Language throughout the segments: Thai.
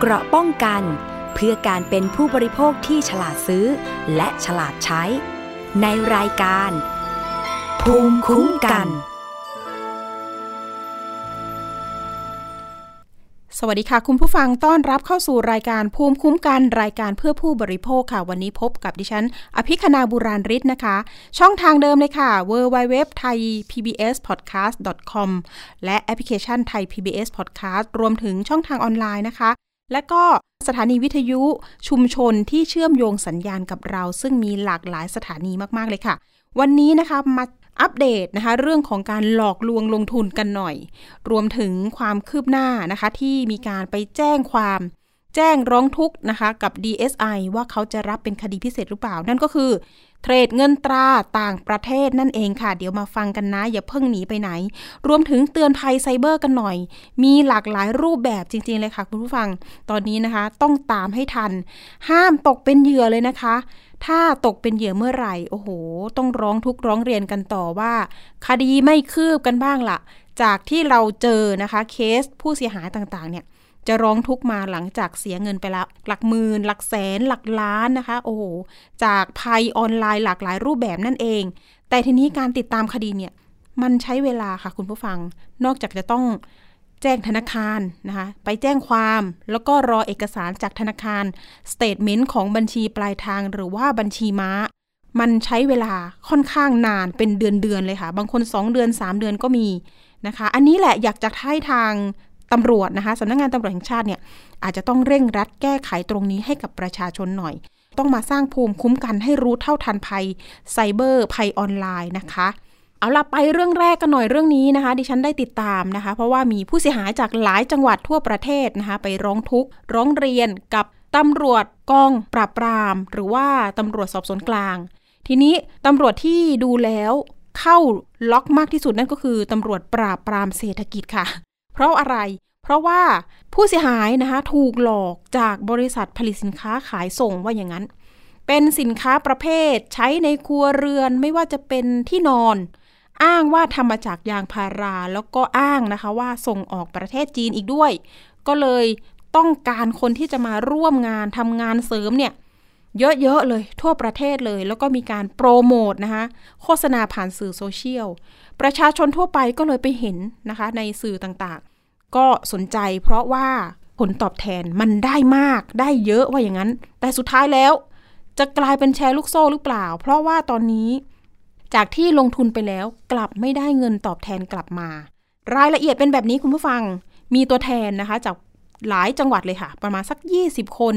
เกราะป้องกัน เพื่อการเป็นผู้บริโภคที่ฉลาดซื้อ และฉลาดใช้ ในรายการ ภูมิคุ้มกัน สวัสดีค่ะ คุณผู้ฟังต้อนรับเข้าสู่รายการภูมิคุ้มกัน รายการเพื่อผู้บริโภคค่ะ วันนี้พบกับดิฉัน อภิคณาบุราริศนะคะ ช่องทางเดิมเลยค่ะ w w w t h a i PBS Podcast com และแอปพลิเคชันไทย PBS Podcast รวมถึงช่องทางออนไลน์นะคะ และก็สถานีวิทยุชุมชนที่เชื่อมโยงสัญญาณกับเรา ซึ่งมีหลากหลายสถานีมากๆเลยค่ะ วันนี้นะคะมาอัปเดตนะคะเรื่องของการหลอกลวงลงทุนกันหน่อย รวมถึงความคืบหน้านะคะที่มีการไปแจ้งความแจ้งร้องทุกข์นะคะกับ DSI ว่าเขาจะรับเป็นคดีพิเศษหรือเปล่า นั่นก็คือ เทรดเงินตราต่างประเทศนั่นเองค่ะ เดี๋ยวมาฟังกันนะ อย่าเพิ่งหนีไปไหน รวมถึงเตือนภัยไซเบอร์กันหน่อย มีหลากหลายรูปแบบจริง ๆ เลยค่ะ คุณผู้ฟังตอนนี้นะคะ ต้องตามให้ทัน ห้ามตกเป็นเหยื่อเลยนะคะ ถ้าตกเป็นเหยื่อเมื่อไหร่ โอ้โห ต้องร้องทุกร้องเรียนกันต่อว่า คดีไม่คืบกันบ้างละ่ะ จากที่เราเจอนะคะเคสผู้เสียหายต่างๆเนี่ย จะร้องทุกมาหลังจากเสียเงินไปแล้ว หลักหมื่นหลักแสนหลักล้านนะคะ โอ้โหจากภัยออนไลน์หลากหลายรูปแบบนั่นเอง แต่ทีนี้การติดตามคดีเนี่ยมันใช้เวลาค่ะคุณผู้ฟัง นอกจากจะต้องแจ้งธนาคารนะคะ ไปแจ้งความ แล้วก็รอเอกสารจากธนาคารสเตทเมนต์ของบัญชีปลายทางหรือว่าบัญชีม้า มันใช้เวลาค่อนข้างนานเป็นเดือนๆเลยค่ะ บางคน 2 เดือน 3 เดือนก็มีนะคะ อันนี้แหละอยากจะให้ทาง ตำรวจนะคะสำนักงงานตำรวจแห่งชาติเนี่ยอาจจะต้องเร่งรัดแก้ไขตรงนี้ให้กับประชาชนหน่อย ต้องมาสร้างภูมิคุ้มกันให้รู้เท่าทันภัยไซเบอร์ภัยออนไลน์นะคะ เอาละไปเรื่องแรกกันหน่อยเรื่องนี้นะคะ ดิฉันได้ติดตามนะคะ เพราะว่ามีผู้เสียหายจากหลายจังหวัดทั่วประเทศนะคะไปร้องทุกข์ร้องเรียนกับตำรวจกองปราบปราม หรือว่าตำรวจสอบสวนกลาง ทีนี้ตำรวจที่ดูแล้วเข้าล็อกมากที่สุดนั่นก็คือตำรวจปราบปรามเศรษฐกิจค่ะ เพราะอะไร เพราะว่าผู้เสียหายนะคะถูกหลอกจากบริษัทผลิตสินค้าขายส่งว่าอย่างนั้น เป็นสินค้าประเภทใช้ในครัวเรือนไม่ว่าจะเป็นที่นอน อ้างว่าทำมาจากยางพารา แล้วก็อ้างนะคะว่าส่งออกประเทศจีนอีกด้วย ก็เลยต้องการคนที่จะมาร่วมงานทำงานเสริมเนี่ยเยอะๆเลยทั่วประเทศเลย แล้วก็มีการโปรโมทนะคะโฆษณาผ่านสื่อโซเชียล ประชาชนทั่วไปก็เลยไปเห็นนะคะในสื่อต่างๆ ก็สนใจเพราะว่าผลตอบแทนมันได้มากได้เยอะว่าอย่างนั้น แต่สุดท้ายแล้ว จะกลายเป็นแชร์ลูกโซ่หรือเปล่า เพราะว่าตอนนี้ จากที่ลงทุนไปแล้วกลับไม่ได้เงินตอบแทนกลับมา รายละเอียดเป็นแบบนี้คุณผู้ฟังมีตัวแทนนะคะ จากหลายจังหวัดเลยค่ะ ประมาณสัก 20 คน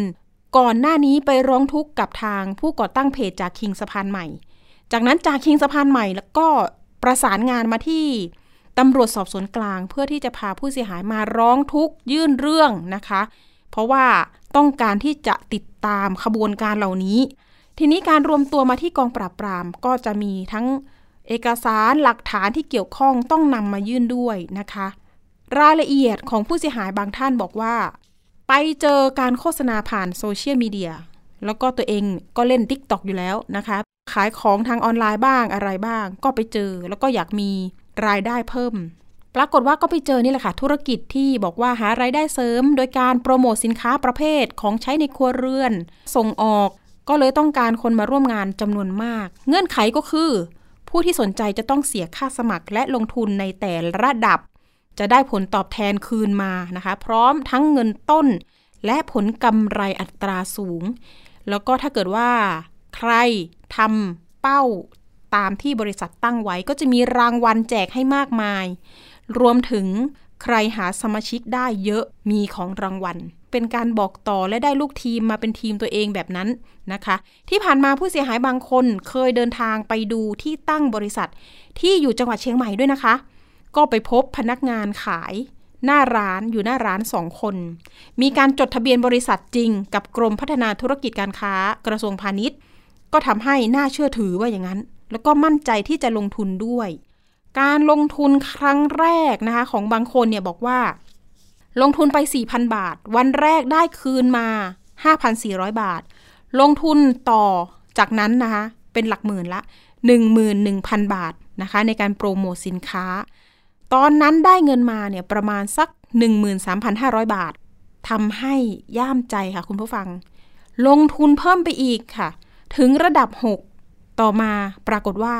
ก่อนหน้านี้ไปร้องทุกข์กับทางผู้ก่อตั้งเพจจากคิงสะพานใหม่ จากนั้นจากคิงสะพานใหม่แล้วก็ ประสานงานมาที่ตำรวจสอบสวนกลาง เพื่อที่จะพาผู้เสียหายมาร้องทุกข์ยื่นเรื่องนะคะ เพราะว่าต้องการที่จะติดตามขบวนการเหล่านี้ ทีนี้การรวมตัวมาที่กองปราบปรามก็จะมีทั้งเอกสารหลักฐานที่เกี่ยวข้องต้องนำมายื่นด้วยนะคะ รายละเอียดของผู้เสียหายบางท่านบอกว่า ไปเจอการโฆษณาผ่านโซเชียลมีเดียแล้วก็ตัวเองก็เล่น t ิ k t o k อยู่แล้วนะคะ ขายของทางออนไลน์บ้างอะไรบ้าง ก็ไปเจอ แล้วก็อยากมีรายได้เพิ่ม ปรากฏว่าก็ไปเจอนี่แหละค่ะ ธุรกิจที่บอกว่าหารายได้เสริม โดยการโปรโมทสินค้าประเภทของใช้ในครัวเรือน ส่งออกก็เลยต้องการคนมาร่วมงานจำนวนมาก เงื่อนไขก็คือ ผู้ที่สนใจจะต้องเสียค่าสมัครและลงทุนในแต่ละระดับ จะได้ผลตอบแทนคืนมานะคะ พร้อมทั้งเงินต้น และผลกำไรอัตราสูง แล้วก็ถ้าเกิดว่า ใคร ทำเป้าตามที่บริษัทตั้งไว้ก็จะมีรางวัลแจกให้มากมาย รวมถึงใครหาสมาชิกได้เยอะมีของรางวัล เป็นการบอกต่อและได้ลูกทีมมาเป็นทีมตัวเองแบบนั้นนะคะ ที่ผ่านมาผู้เสียหายบางคนเคยเดินทางไปดูที่ตั้งบริษัท ที่อยู่จังหวัดเชียงใหม่ด้วยนะคะ ก็ไปพบพนักงานขายหน้าร้านอยู่หน้าร้านสองคน มีการจดทะเบียนบริษัทจริงกับกรมพัฒนาธุรกิจการค้ากระทรวงพาณิชย์ ก็ทำให้น่าเชื่อถือว่าอย่างนั้น แล้วก็มั่นใจที่จะลงทุนด้วย การลงทุนครั้งแรกนะคะของบางคนเนี่ยบอกว่า ลงทุนไป 4,000 บาท วันแรกได้คืนมา 5,400 บาท ลงทุนต่อจากนั้นนะคะเป็นหลักหมื่นละ 11,000 บาทนะคะในการโปรโมทสินค้า ตอนนั้นได้เงินมาเนี่ยประมาณสัก 13,500 บาททำให้ย่ามใจค่ะคุณผู้ฟัง ลงทุนเพิ่มไปอีกค่ะ ถึงระดับ 6 ต่อมาปรากฏว่า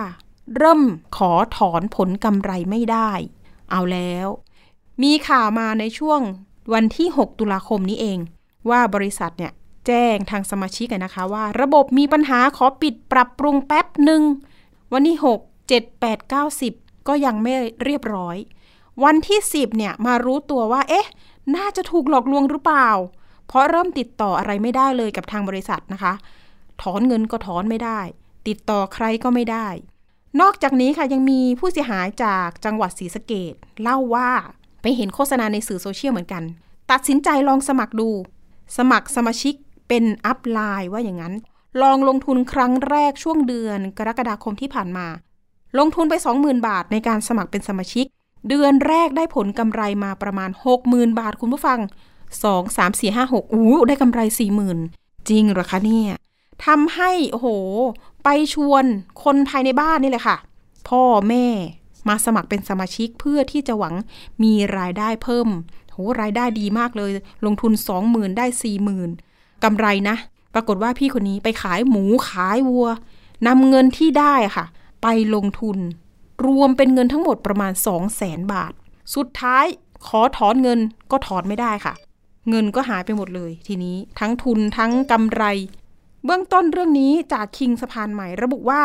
เริ่มขอถอนผลกำไรไม่ได้ เอาแล้ว มีข่าวมาในช่วงวันที่ 6 ตุลาคมนี้เอง ว่าบริษัทเนี่ยแจ้งทางสมาชิกนะคะ ว่าระบบมีปัญหาขอปิดปรับปรุงแป๊บหนึ่ง วันที่ 6 7 8 9 10 ก็ยังไม่เรียบร้อย วันที่ 10เนี่ยมารู้ตัวว่า เอ๊ะ น่าจะถูกหลอกลวงหรือเปล่า เพราะเริ่มติดต่ออะไรไม่ได้เลยกับทางบริษัทนะคะ ถอนเงินก็ถอนไม่ได้ ติดต่อใครก็ไม่ได้ นอกจากนี้ค่ะยังมีผู้เสียหายจากจังหวัดศรีสะเกดเล่าว่าไปเห็นโฆษณาในสื่อโซเชียลเหมือนกัน ตัดสินใจลองสมัครดู สมัครสมาชิกเป็นอัพไลน์ว่าอย่างนั้น ลองลงทุนครั้งแรกช่วงเดือน กรกฎาคมที่ผ่านมา ลงทุนไป 20,000 บาทในการสมัครเป็นสมาชิก เดือนแรกได้ผลกำไรมาประมาณ 60,000 บาทคุณผู้ฟัง 2 3 4 5 6อู้ได้กำไร 40,000 จริงเหรอคะเนี่ย ทำให้โอ้โห ไปชวนคนภายในบ้านนี่แหละค่ะ พ่อแม่มาสมัครเป็นสมาชิกเพื่อที่จะหวังมีรายได้เพิ่มโหรายได้ดีมากเลย ลงทุน 20,000 ได้ 40,000กำไรนะ ปรากฏว่าพี่คนนี้ไปขายหมูขายวัวนำเงินที่ได้ค่ะ ไปลงทุน รวมเป็นเงินทั้งหมดประมาณ 2 0 0แสนบาท สุดท้ายขอถอนเงินก็ถอนไม่ได้ค่ะ เงินก็หายไปหมดเลย ทีนี้ทั้งทุนทั้งกำไร เบื้องต้นเรื่องนี้จากคิงสะพานใหม่ระบุว่า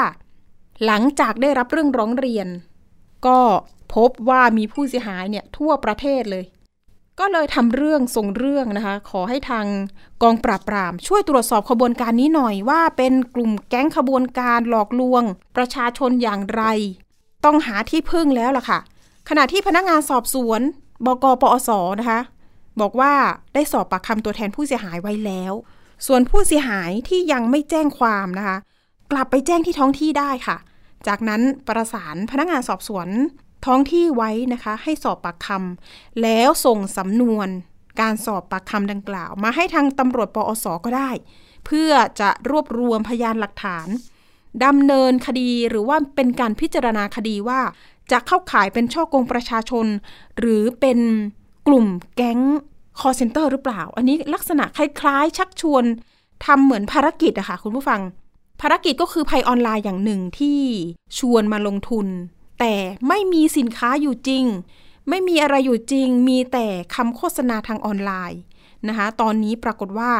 หลังจากได้รับเรื่องร้องเรียน ก็พบว่ามีผู้เสียหายเนี่ยทั่วประเทศเลย ก็เลยทำเรื่องส่งเรื่องนะคะ ขอให้ทางกองปราบปราม ช่วยตรวจสอบขบวนการนี้หน่อยว่าเป็นกลุ่มแก๊งขบวนการหลอกลวง ประชาชนอย่างไร ต้องหาที่พึ่งแล้วล่ะค่ะ ขณะที่พนักงานสอบสวนบกปอสนะคะ บอกว่าได้สอบปากคำตัวแทนผู้เสียหายไว้แล้ว ส่วนผู้เสียหายที่ยังไม่แจ้งความนะคะ กลับไปแจ้งที่ท้องที่ได้ค่ะ จากนั้นประสานพนักงานสอบสวนท้องที่ไว้นะคะ ให้สอบปากคำแล้วส่งสำนวนการสอบปากคำดังกล่าว มาให้ทางตำรวจปอศ.ก็ได้ เพื่อจะรวบรวมพยานหลักฐานดำเนินคดีหรือว่าเป็นการพิจารณาคดีว่า จะเข้าข่ายเป็นฉ้อโกงประชาชน หรือเป็นกลุ่มแก๊ง คอลเซ็นเตอร์หรือเปล่า อันนี้ลักษณะคล้ายๆ ชักชวนทำเหมือนภารกิจอะค่ะคุณผู้ฟัง ภารกิจก็คือภัยออนไลน์อย่างหนึ่งที่ชวนมาลงทุน แต่ไม่มีสินค้าอยู่จริง ไม่มีอะไรอยู่จริง มีแต่คำโฆษณาทางออนไลน์นะคะ ตอนนี้ปรากฏว่า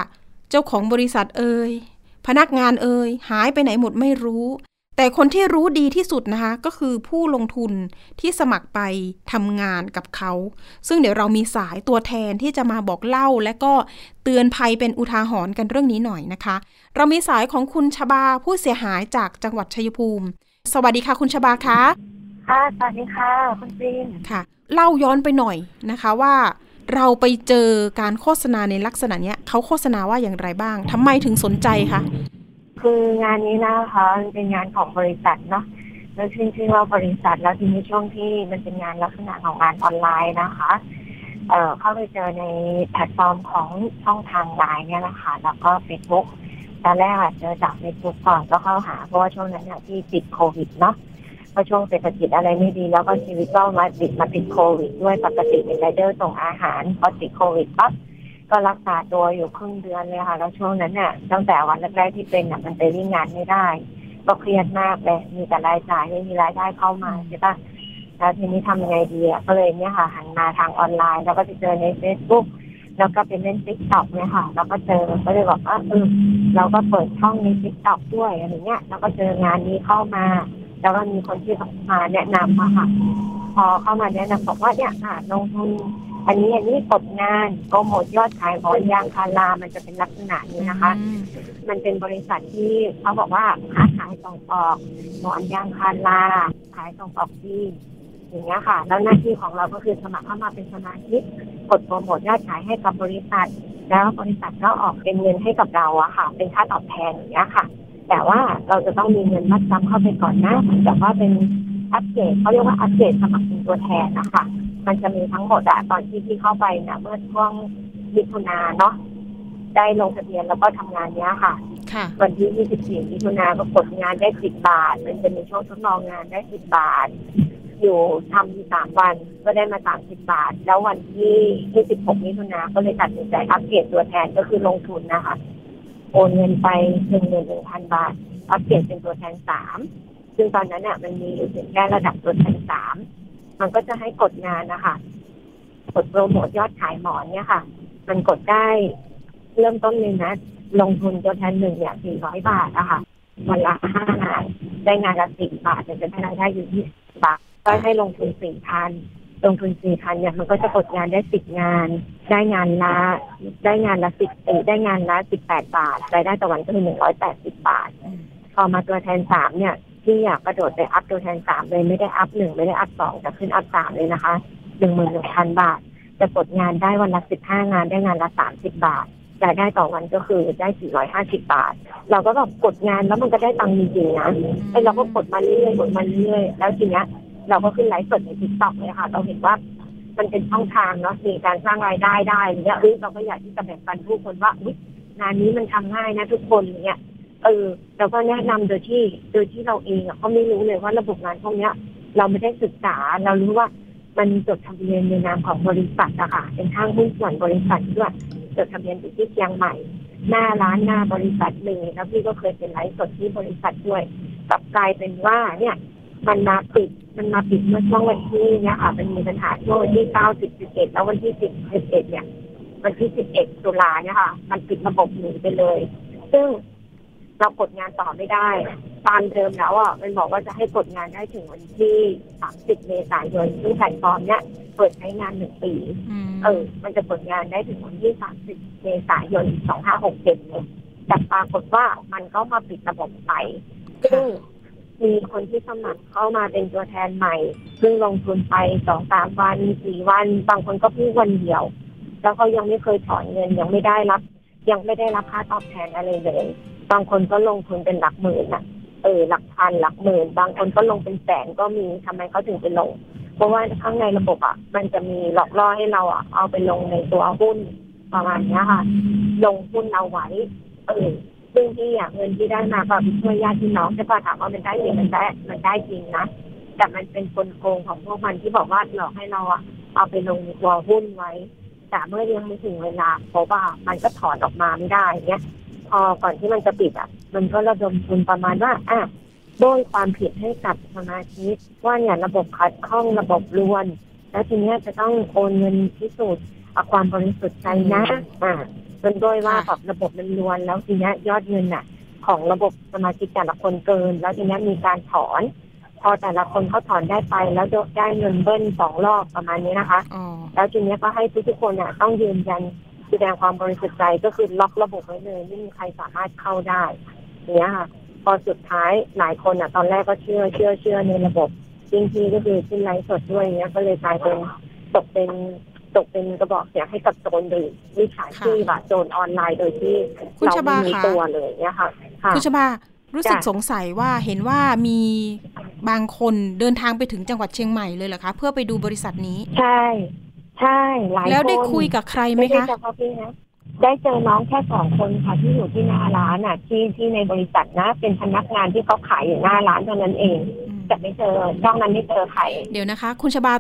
เจ้าของบริษัทเอ่ยพนักงานเอ่ยหายไปไหนหมดไม่รู้ แต่คนที่รู้ดีที่สุดนะคะ ก็คือผู้ลงทุนที่สมัครไปทำงานกับเขา ซึ่งเดี๋ยวเรามีสายตัวแทนที่จะมาบอกเล่า และก็เตือนภัยเป็นอุทาหรณ์กันเรื่องนี้หน่อยนะคะ เรามีสายของคุณชบาผู้เสียหายจากจังหวัดชัยภูมิ สวัสดีค่ะคุณชบาคะค่ะสวัสดีค่ะ คุณจีนค่ะ เล่าย้อนไปหน่อยนะคะว่าเราไปเจอการโฆษณาในลักษณะเนี้ยเขาโฆษณาว่าอย่างไรบ้างทำไมถึงสนใจคะ คืองานนี้นะคะเป็นงานของบริษัทเนาะแล้วชื่อชื่อว่าบริษัทแล้วทีนี้ช่วงที่มันเป็นงานลักษณะของงานออนไลน์นะคะ เอ่อเข้าไปเจอในแพลตฟอร์มของช่องทางไลน์เนี่ยนะคะแล้วก็เฟซบุ๊กตอนแรกอะเจอจากเฟซบุ๊กก่อนก็เข้าหาเพราะว่าช่วงนั้นเนี่ยที่ติดโควิดเนาะพอช่วงเศรษฐกิจอะไรไม่ดี แล้วก็ชีวิตก็มาติดมาติดโควิดด้วยปกติเป็นไรเดอร์ส่งอาหารพอติดโควิดปั๊บ ก็รักษาตัวอยู่ครึ่งเดือนเลยค่ะแล้วช่วงนั้นเนี่ยตั้งแต่วันแรกๆที่เป็นน่ะมันไปวิ่งงานไม่ได้ ก็เครียดมากเลยมีแต่รายจ่ายไม่มีรายได้เข้ามาใช่ปะแล้วทีนี้ทำยังไงดีอะก็เลยเนี่ยค่ะหันมาทางออนไลน์ แล้วก็จะเจอใน Facebook แล้วก็เป็นเล่นติ๊กต็อกเนี่ยค่ะ แล้วก็เจอก็เลยบอกว่าเออเราก็เปิดช่องในติ๊กต็อกด้วยอะไรเงี้ยแล้วก็เจองานนี้เข้ามา แล้วก็มีคนที่มาแนะนำมาค่ะ พอเข้ามาแนะนำบอกว่าเนี่ยค่ะลงทุน อันนี้อันนี้กดงานโปรโมทยอดขายของยางคารามันจะเป็นลักษณะนี้นะคะ มันเป็นบริษัทที่เขาบอกว่าค้าขายส่งออกหมอนยางคาราขายส่งออกที่อย่างเงี้ยค่ะ แล้วหน้าที่ของเราก็คือสมัครเข้ามาเป็นสมาชิกกดโปรโมทยอดขายให้กับบริษัท แล้วบริษัทก็ออกเป็นเงินให้กับเราอะค่ะ เป็นค่าตอบแทนอย่างเงี้ยค่ะ แต่ว่าเราจะต้องมีเงินมัดจำเข้าไปก่อนนะเหมือนกับว่าเป็นอัปเกรดเขาเรียกว่าอัปเกรดสมัครเป็นตัวแทนนะคะ มันจะมีทั้งหมดอะตอนที่ที่เข้าไปเนี่ยเมื่อช่วงมิถุนาเนาะได้ลงทะเบียนแล้วก็ทำงานเนี้ยค่ะค่ะ วันที่ 24 มิถุนาก็กดงานได้ 10 บาท มันจะมีช่วงทดลองงานได้ 10 บาททีอยู่ทำสามวันก็ได้มาสามสิบบาท แล้ววันที่ที่สิบหกมิถุนาก็เลยตัดสินใจอัปเกรดตัวแทนก็คือลงทุนนะคะ โอนเงินไปหนึ่งหมื่นหนึ่งพันบาท อัปเกรดเป็นตัวแทนสามซึ่งตอนนั้นเนี่ยมันมีอยู่ถึงแค่ระดับตัวแทนสา มันก็จะให้กดงานนะคะกดโปรโมทยอดขายหมอนเนี่ยค่ะ มันกดได้เริ่มต้นเลยนะ ลงทุนตัวแทนหนึ่งเนี่ยสี่ร้อยบาทนะคะวันละห้างาน ได้งานละสิบบาทจะได้รายได้อยู่ที่บาทก็ให้ลงทุนสี่พันลงทุนสี่พันเนี่ยมันก็จะกดงานได้สิบงาน ได้งานละได้งานละสิบได้งานละสิบแปดบาทรายได้ต่อวันก็คือหนึ่งร้อยแปดสิบบาท พอมาตัวแทนสามเนี่ย ที่อยากกระโดดไป up ตัวแทนสามเลยไม่ได้ up หนึ่งไม่ได้ up สองแต่ขึ้น up สามเลยนะคะหนึ่งหมื่นหนึ่งพันบาท จะกดงานได้วันละสิบห้างานได้งานละสามสิบบาทรายได้ต่อวันก็คือได้สี่ร้อยห้าสิบบาท เราก็แบบกดงานแล้วมันก็ได้ตังค์จริงๆนะไอ้เราก็กดมาเรื่อยๆกดมาเรื่อยๆแล้วทีเนี้ยเราก็ขึ้นไลฟ์สดใน TikTok เลยค่ะ เราเห็นว่ามันเป็นช่องทางเนาะมีการสร้างรายได้ได้อย่างเงี้ยเราก็อยากที่จะแบ่งปันผู้คนว่า งานนี้มันทำง่ายนะทุกคนเงี้ย เออเราก็แนะนำโดยที่โดยที่เราเองอะก็ไม่รู้เลยว่าระบบงานพวกเนี้ย เราไม่ได้ศึกษาเรารู้ว่ามันจดทะเบียนในนามของบริษัทอะค่ะเป็นห้างหุ้นส่วนบริษัทด้วยจดทะเบียนอยู่ที่เชียงใหม่ หน้าร้านหน้าบริษัทเลยแล้วพี่ก็เคยเป็นไลฟ์สดที่บริษัทด้วยกลับกลายเป็นว่าเนี่ย มันมาปิดมันมาปิดเมื่อช่วงวันที่เนี่ยค่ะมันมีปัญหาช่วงวันที่เก้าสิบสิบเอ็ดแล้ววันที่สิบสิบเอ็ดเนี่ยวันที่สิบเอ็ดตุลาเนี่ยค่ะ มันปิดระบบหนีไปเลย ซึ่ง เรากดงานต่อไม่ได้ ตามเดิมแล้วอะมันบอกว่าจะให้กดงานได้ถึงวันที่สามสิบเมษายนซึ่งแพลตฟอร์มเนี้ยเปิดใช้งานหนึ่งปี เออ มันจะกดงานได้ถึงวันที่สามสิบเมษายนสองห้าหกเจ็ดเลยแต่ปรากฏว่ามันก็มาปิดระบบไป ซึ่งมีคนที่สมัครเข้ามาเป็นตัวแทนใหม่ซึ่งลงทุนไปสองสามวันสี่วัน บางคนก็เพิ่งวันเดียว แล้วเขายังไม่เคยถอนเงินยังไม่ได้รับ ยังไม่ได้รับค่าตอบแทนอะไรเลยบางคนก็ลงทุนเป็นหลักหมื่นอะเออหลักพันหลักหมื่น บางคนก็ลงเป็นแสนก็มีทำไมเขาถึงไปลง เพราะว่าข้างในระบบอะ มันจะมีหลอกล่อให้เราอะ เอาไปลงในตัวหุ้นประมาณนี้ค่ะ ลงหุ้นเอาไว้ เออซึ่งที่อะเงินที่ได้มาก็ช่วยญาติพี่น้องจะพอถามว่ามันได้จริงมันได้มันได้จริงนะแต่มันเป็นกลโกงของพวกมันที่บอกว่าหลอกให้เราอะ เอาไปลงในตัวหุ้นไว้ แต่เมื่อยังไม่ถึงเวลาเพราะว่ามันก็ถอนออกมาไม่ได้เนี้ยพอก่อนที่มันจะปิดอะ มันก็ระดมทุนประมาณว่าอะโดยความผิดให้กับสมาชิกว่าเนี่ยระบบขัดข้องระบบรวน แล้วทีเนี้ยจะต้องโอนเงินพิสูจน์เอาความบริสุทธิ์ใจนะอ่าเป็นโดยว่าแบบระบบมันรวนแล้วทีเนี้ยยอดเงินน่ะ ของระบบสมาชิกแต่ละคนเกิน แล้วทีเนี้ยมีการถอน พอแต่ละคนเขาถอนได้ไปแล้วได้เงินเบิ้ลสองรอบประมาณนี้นะคะอ๋อแล้วทีเนี้ยก็ให้ทุกๆคนอะต้องยืนยันแสดงความบริสุทธิ์ใจก็คือล็อกระบบไว้เลยไม่มีใครสามารถเข้าได้เนี้ยค่ะพอสุดท้ายหลายคนอะ ตอนแรกก็เชื่อเชื่อเชื่อในระบบจริงๆก็คือขึ้นไลฟ์สดด้วยเนี้ยก็เลยกลายเป็นตกเป็นตกเป็นกระบอกเสียงให้กับโจรหรือวิชาชีพอะโจรออนไลน์โดยที่คุณเราชบาไม่มีคะตัวเลยเนี้ยค่ะค่ะคุณชบา รู้สึกจ้ะสงสัยว่าเห็นว่ามีบางคนเดินทางไปถึงจังหวัดเชียงใหม่เลยเหรอคะ เพื่อไปดูบริษัทนี้ ใช่ ใช่หลายคนแล้วได้คุยกับใครไหมไม่ใช่คะเฉพาะพี่นะได้เจอน้องแค่สองคนค่ะที่อยู่ที่หน้าร้านอะ ที่ที่ในบริษัทนะ เป็นพนักงานที่เขาขายอยู่หน้าร้านเท่านั้นเองอืมแต่ไม่เจอนอกนั้นไม่เจอใครเดี๋ยวนะคะ คุณชบา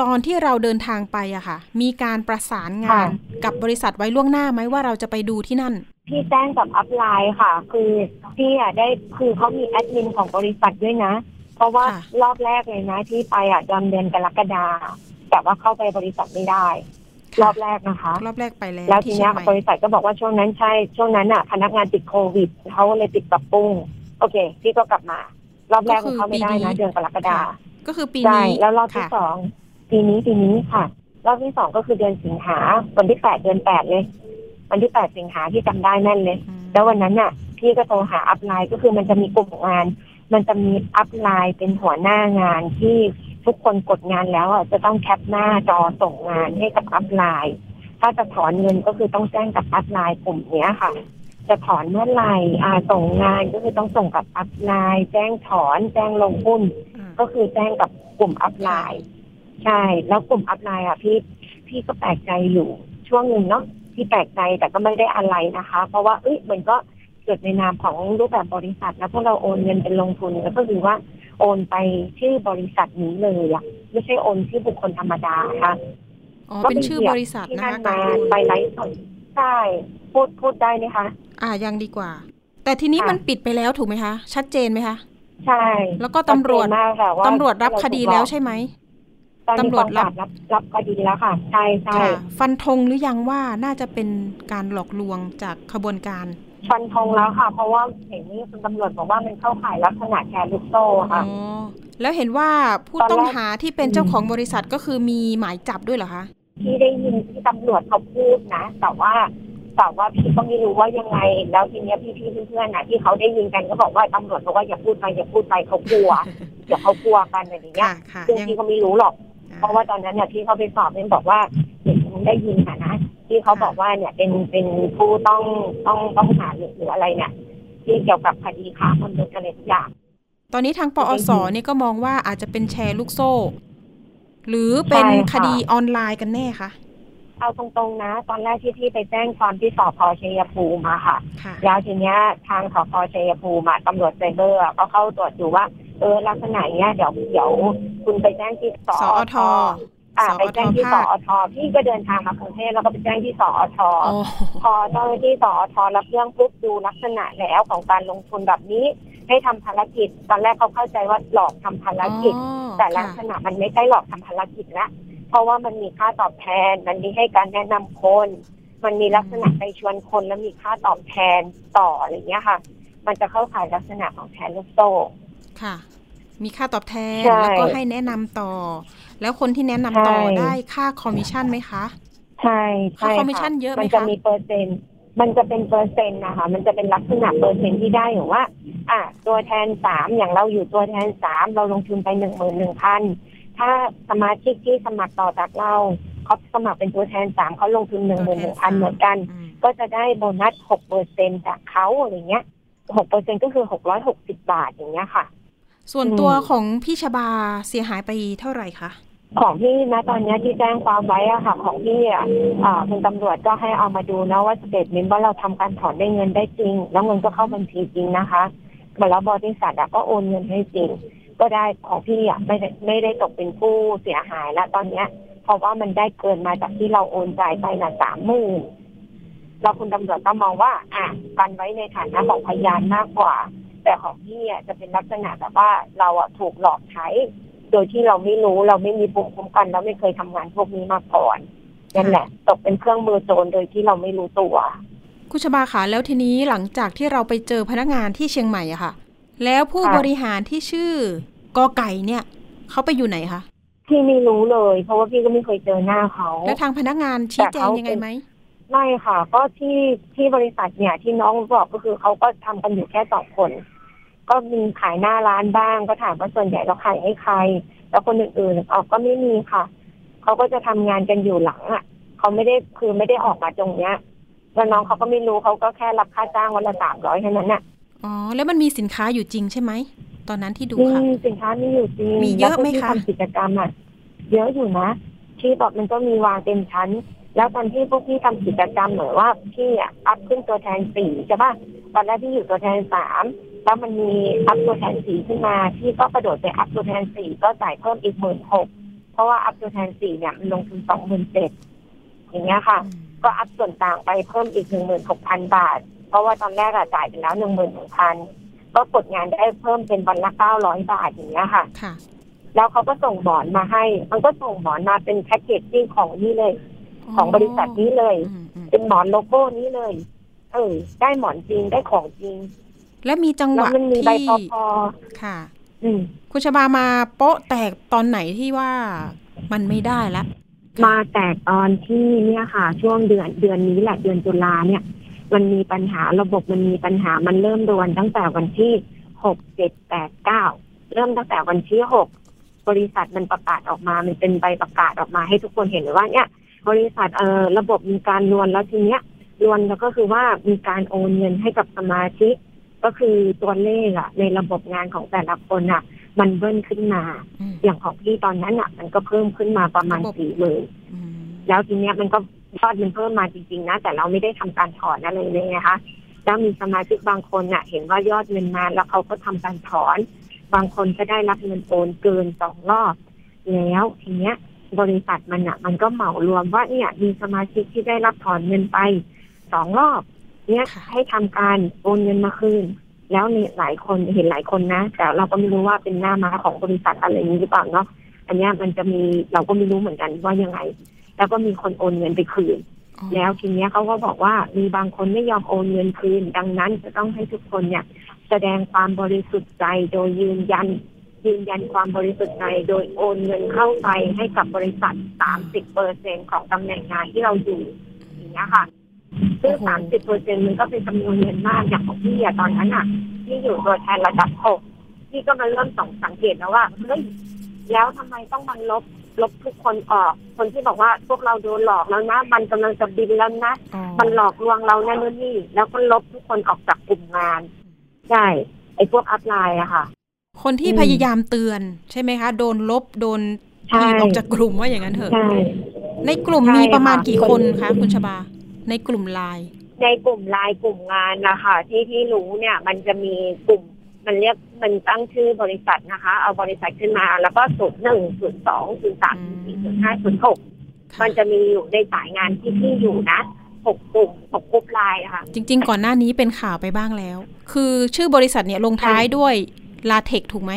ตอนที่เราเดินทางไปอะค่ะ มีการประสานงานค่ะกับบริษัทไว้ล่วงหน้าไหมว่าเราจะไปดูที่นั่น พี่แจ้งกับอัพไลน์ค่ะ คือพี่อะได้คือเขามีแอดมินของบริษัทด้วยนะ เพราะว่าค่ะรอบแรกเลยนะที่ไปอะดำเดือนกรกฎาแต่ว่าเข้าไปบริษัทไม่ได้ รอบแรกนะคะ รอบแรกไปแล้วแล้วทีที่เนี้เชียยงใหม่บริษัทก็บอกว่าช่วงนั้นใช่ช่วงนั้นอะ พนักงานติดโควิดเขาเลยติดปรับปรุงโอเค พี่ก็กลับมา รอบแรกก็คือเขาไม่ได้ปีนี้นะเดือนกรกฎาค่ะก็คือปีใช่นี้แล้วรอบที่ค่ะสองปีนี้ปีนี้ค่ะ รอบที่สองก็คือเดือนสิงหาวันที่แปดเดือนแปดเลย วันที่แปดสิงหาที่จำได้แน่นเลยอืมแล้ววันนั้นน่ะ พี่ก็โทรหา upline ก็คือมันจะมีกลุ่มงาน มันจะมี upline เป็นหัวหน้างานที่ทุกคนกดงานแล้วอะจะต้องแคปหน้าจอส่งงานให้กับ upline ถ้าจะถอนเงินก็คือต้องแจ้งกับ upline กลุ่มเนี้ยค่ะ จะถอนเมื่อไหร่อ่าส่งงานก็คือต้องส่งกับอัพไลน์ แจ้งถอนแจ้งลงหุ้นอ่าก็คือแจ้งกับกลุ่มอัพไลน์ ใช่ แล้วกลุ่มอัพไลน์อะพี่พี่ก็แปลกใจอยู่ช่วงหนึ่งเนาะ ที่แปลกใจแต่ก็ไม่ได้อะไรนะคะ เพราะว่าเอ้ยมันก็เกิดในนามของรูปแบบบริษัท แล้วพวกเราโอนเงินเป็นลงทุนแล้วก็คือว่าโอนไปชื่อบริษัทนี้เลยอะไม่ใช่โอนชื่อบุคคลธรรมดาค่ะอ๋อเป็นชื่อบริษัทที่นะนั่นคะมาการโอนไปไลฟ์สดใช่พูดพูดได้ไหมคะ อ่ายังดีกว่า แต่ทีนี้ค่ะมันปิดไปแล้วถูกไหมคะ ชัดเจนไหมคะ ใช่ แล้วก็ตำรวจชัดเจนมากค่ะว่าตำรวจรับคดีแล้วใช่ไหม ตอนนี้ตำรวจรับกองปารับรับคดีแล้วค่ะ ใช่ใช่ค่ะฟันธงหรือยังว่าน่าจะเป็นการหลอกลวงจากขบวนการ ฟันธงแล้วค่ะ เพราะว่าเห็นนี่คุณตำรวจบอกว่ามันเข้าข่ายลักษณะแชร์ลูกโซ่อ๋ค่ะอแล้วเห็นว่าผู้ตอนแรกต้องหาที่เป็นเจ้าของบริษัทก็คือมีหมายจับด้วยเหรอคะที่ได้ยินที่ตำรวจเขาพูดนะ แต่ว่าแต่ว่าพี่ก็ไม่รู้ว่ายังไง แล้วทีเนี้ยพี่ๆเพื่อนๆน่ะที่เขาได้ยินกันก็บอกว่าตำรวจบอกว่าอย่าพูดไปอย่าพูดไปเขากลัว เดี๋ยวเขากลัวกันอะไรอย่างเงี้ยค่ะค่ะซึ่งยังพี่ก็ไม่รู้หรอก เพราะว่าตอนนั้นเนี่ยที่เขาไปสอบเนี่ยบอกว่าเห็นได้ยินค่ะนะที่เขาบอกว่าเนี่ยเป็นเป็นผู้ต้องต้องต้องหาหรืออะไรเนี่ยที่เกี่ยวกับคดีค้ามนุษย์อะไรทุกอย่าง ตอนนี้ทางปอสเนี่ยก็มองว่าอาจจะเป็นแชร์ลูกโซ่ หรือเป็นใช่ค่ะคดีออนไลน์กันแน่คะ เอาตรงๆนะ ตอนแรกที่พี่ไปแจ้งความที่สพชัยภูมิมาค่ะ ค่ะ แล้วทีเนี้ยทางสพชัยภูมิอะตำรวจไซเบอร์อะก็เข้าตรวจดูว่า เออลักษณะเนี้ยเดี๋ยวเดี๋ยวคุณไปแจ้งที่สสอท อ่าสอทไปแจ้งที่สภาค อทพี่ก็เดินทางมากรุงเทพแล้วก็ไปแจ้งที่สอท โอ้พอเจ้าหน้าที่สอทรับเรื่องปุ๊บดูลักษณะแล้วของการลงทุนแบบนี้ ให้ทำภารกิจ ตอนแรกเขาเข้าใจว่าหลอกทำภารกิจ อ๋อแต่ลักค่ะษณะมันไม่ใช่หลอกทำภารกิจละ เพราะว่ามันมีค่าตอบแทน มันมีให้การแนะนำคน มันมีลักษณะไปชวนคนแล้วมีค่าตอบแทนต่ออะไรเงี้ยค่ะ มันจะเข้าข่ายลักษณะของแชร์ลูกโซ่ค่ะ มีค่าตอบแทนใช่แล้วก็ให้แนะนำต่อ แล้วคนที่แนะนำต่อใช่ได้ค่าคอมมิชชั่นไหมคะ ใช่ใช่ค่าคอมมิชชั่นเยอะไหมมันจะคะมีเปอร์เซ็นต์มันจะเป็นเปอร์เซ็นต์นะคะ มันจะเป็นลักษณะเปอร์เซ็นต์ที่ได้อย่างว่า อะตัวแทนสามอย่างเราอยู่ตัวแทนสามเราลงทุนไปหนึ่งหมื่นหนึ่งพัน ถ้าสมาชิกที่สมัครต่อจากเราเขาสมัครเป็นตัวแทนสามเขาลงทุนหนึ่งหมื่นหนึ่งพันเหมือนกันอืมก็จะได้โบนัสหกเปอร์เซ็นต์จากเขาอะไรเงี้ยหกเปอร์เซ็นต์ก็คือหกร้อยหกสิบบาทอย่างเงี้ยค่ะ ส่วนตัวของพี่ชบาเสียหายไปเท่าไหร่คะของพี่นะตอนเนี้ยที่แจ้งความไว้อะค่ะ ของพี่อะอ่าคุณตำรวจก็ให้เอามาดูนะว่าสเตทเมนต์ว่าเราทำการถอนได้เงินได้จริง แล้วเงินก็เข้าบัญชีจริงนะคะแล้วบริษัทอะก็โอนเงินให้จริง ก็ได้ของพี่อะไม่ได้ไม่ได้ตกเป็นผู้เสียหายแล้วตอนเนี้ย เพราะว่ามันได้เกินมาจากที่เราโอนจ่ายไปน่ะสามหมื่นเราคุณตำรวจก็มองว่า อะกันไว้ในฐานะของพยานมากกว่า แต่ของพี่อะจะเป็นลักษณะแบบว่าเราอะถูกหลอกใช้ โดยที่เราไม่รู้เราไม่มีภูมิคุ้มกัน เราไม่เคยทำงานพวกนี้มาก่อนนั่นแหละ ตกเป็นเครื่องมือโจรโดยที่เราไม่รู้ตัวคุณชบาคะแล้วทีนี้หลังจากที่เราไปเจอพนักงานที่เชียงใหม่อะค่ะ แล้วผู้ค่ะบริหารที่ชื่อกอไก่เนี่ยเขาไปอยู่ไหนคะพี่ไม่รู้เลย เพราะว่าพี่ก็ไม่เคยเจอหน้าเขาแล้วทางพนักงานชี้แจงยังไงไหมไม่ค่ะ ก็ที่ที่บริษัทเนี่ย ที่น้องบอกก็คือเขาก็ทำกันอยู่แค่สองคน ก็มีขายหน้าร้านบ้าง ก็ถามว่าส่วนใหญ่เราขายให้ใคร แล้วคนอื่นๆออกก็ไม่มีค่ะเขาก็จะทำงานกันอยู่หลังอะเขาไม่ได้คือไม่ได้ออกมาตรงเนี้ยแล้วน้องเขาก็ไม่รู้เขาก็แค่รับค่าจ้างวันละสามร้อยแค่นั้นน่ะ อ๋อ แล้วมันมีสินค้าอยู่จริงใช่ไหม ตอนนั้นที่ดูมีค่ะสินค้ามีอยู่จริงมีเยอะไหมคะแล้วพวกที่ทำกิจกรรมอะเยอะอยู่นะที่บอกมันก็มีวางเต็มชั้น แล้วตอนที่พวกพี่ทำกิจกรรมเหมือนว่าพี่อะ up ขึ้นตัวแทนสี่ใช่ป่ะตอนแรกพี่อยู่ตัวแทนสามแล้วมันมี up ตัวแทนสี่ขึ้นมาพี่ก็กระโดดไป up ตัวแทนสี่ก็จ่ายเพิ่มอีกหมื่นหกเพราะว่า up ตัวแทนสี่เนี่ยมันลงทุนสองหมื่นเจ็ดอย่างเงี้ยค่ะ ก็ up ส่วนต่างไปเพิ่มอีกหนึ่งหมื่นหกพันบาท เพราะว่าตอนแรกอะจ่ายไปแล้วหนึ่งหมื่นหนึ่งพันก็กดงานได้เพิ่มเป็นวันละเก้าร้อยบาทอย่างเงี้ยค่ะค่ะแล้วเขาก็ส่งหมอนมาให้ มันก็ส่งหมอนมาเป็นแพ็กเกจจิ้งของนี่เลย ของบริษัทนี้เลยอืมอืมเป็นหมอนโลโก้นี้เลย เออ ได้หมอนจริงได้ของจริง และมีจังหแล้ววะมันมีใบที่พอพอค่ะอืมคุณชบามาโป๊ะแตกตอนไหนที่ว่ามันไม่ได้ละมาแตกตอนที่เนี่ยค่ะ ช่วงเดือนเดือนนี้แหละเดือนตุลาเนี่ย มันมีปัญหาระบบมันมีปัญหามันเริ่มรวนตั้งแต่วันที่หกเจ็ดแปดเก้าเริ่มตั้งแต่วันที่หกบริษัทมันประกาศออกมา มันเป็นใบประกาศออกมาให้ทุกคนเห็นเลยว่าเนี่ย บริษัทเอ่อระบบมีการรวนแล้วทีเนี้ยรวนแล้วก็คือว่ามีการโอนเงินให้กับสมาชิกก็คือตัวเลขอะในระบบงานของแต่ละคนอะมันเบิ้ลขึ้นมาอืมอย่างของพี่ตอนนั้นอะมันก็เพิ่มขึ้นมาประมาณระบบสี่หมื่นอืมแล้วทีเนี้ยมันก็ ยอดมันเพิ่มมาจริงๆนะ แต่เราไม่ได้ทำการถอนอะไรเลยนะคะแล้วมีสมาชิกบางคนน่ะ เห็นว่ายอดเงินมาแล้วเขาก็ทำการถอน บางคนก็ได้รับเงินโอนเกินสองรอบ แล้วทีเนี้ย บริษัทมันอะ มันก็เหมารวมว่าเนี่ยมีสมาชิกที่ได้รับถอนเงินไปสองรอบ เนี่ยค่ะให้ทำการโอนเงินมาคืนแล้วเนี่ยหลายคนเห็นหลายคนนะ แต่เราก็ไม่รู้ว่าเป็นหน้าม้าของบริษัทอะไรอย่างนี้หรือเปล่าเนาะอันเนี้ยมันจะมีเราก็ไม่รู้เหมือนกันว่ายังไง แล้วก็มีคนโอนเงินไปคืนอ๋อแล้วทีเนี้ยเขาก็บอกว่ามีบางคนไม่ยอมโอนเงินคืน ดังนั้นจะต้องให้ทุกคนเนี่ย แสดงความบริสุทธิ์ใจโดยยืนยัน ยืนยันความบริสุทธิ์ใจโดยโอนเงินเข้าไปให้กับบริษัท 30เปอร์เซ็นของตำแหน่งงานที่เราอยู่อย่างเงี้ยค่ะซึ่ง30เปอร์เซ็นมันก็เป็นจำนวนเงินมากอย่างของพี่อะตอนนั้นอะที่อยู่ตัวแทนระดับหกพี่ก็มาเริ่มสองสังเกตแล้วว่าเฮ้ยแล้วทำไมต้องมันลบ ลบทุกคนออก คนที่บอกว่าพวกเราโดนหลอกแล้วนะ มันกำลังจะบินแล้วนะอ๋อมันหลอกลวงเราแน่นอนนี่ แล้วก็ลบทุกคนออกจากกลุ่มงาน ใช่ ไอ้พวกอัพไลน์อะค่ะ คนที่อืมพยายามเตือนใช่ไหมคะ โดนลบ โดนใช่ถีบออกจากกลุ่มว่าอย่างนั้นเถอะใช่ในกลุ่มใช่มีประมาณค่ะกี่คนคะคุณชบา ในกลุ่มไลน์ ในกลุ่มไลน์กลุ่มงานนะคะที่ที่รู้เนี่ย มันจะมีกลุ่ม มันเรียกมันตั้งชื่อบริษัทนะคะ เอาบริษัทขึ้นมา แล้วก็ศูนย์หนึ่งศูนย์สองศูนย์สามศูนย์สี่ศูนย์ห้าศูนย์หกค่ะมันจะมีอยู่ในสายงานที่ที่อยู่นะหกกลุ่มหกกลุ่มไลน์อะค่ะ จริง ๆ ก่อนหน้านี้เป็นข่าวไปบ้างแล้ว คือชื่อบริษัทเนี่ยลงท้ายด้วยลาเทคถูกไหม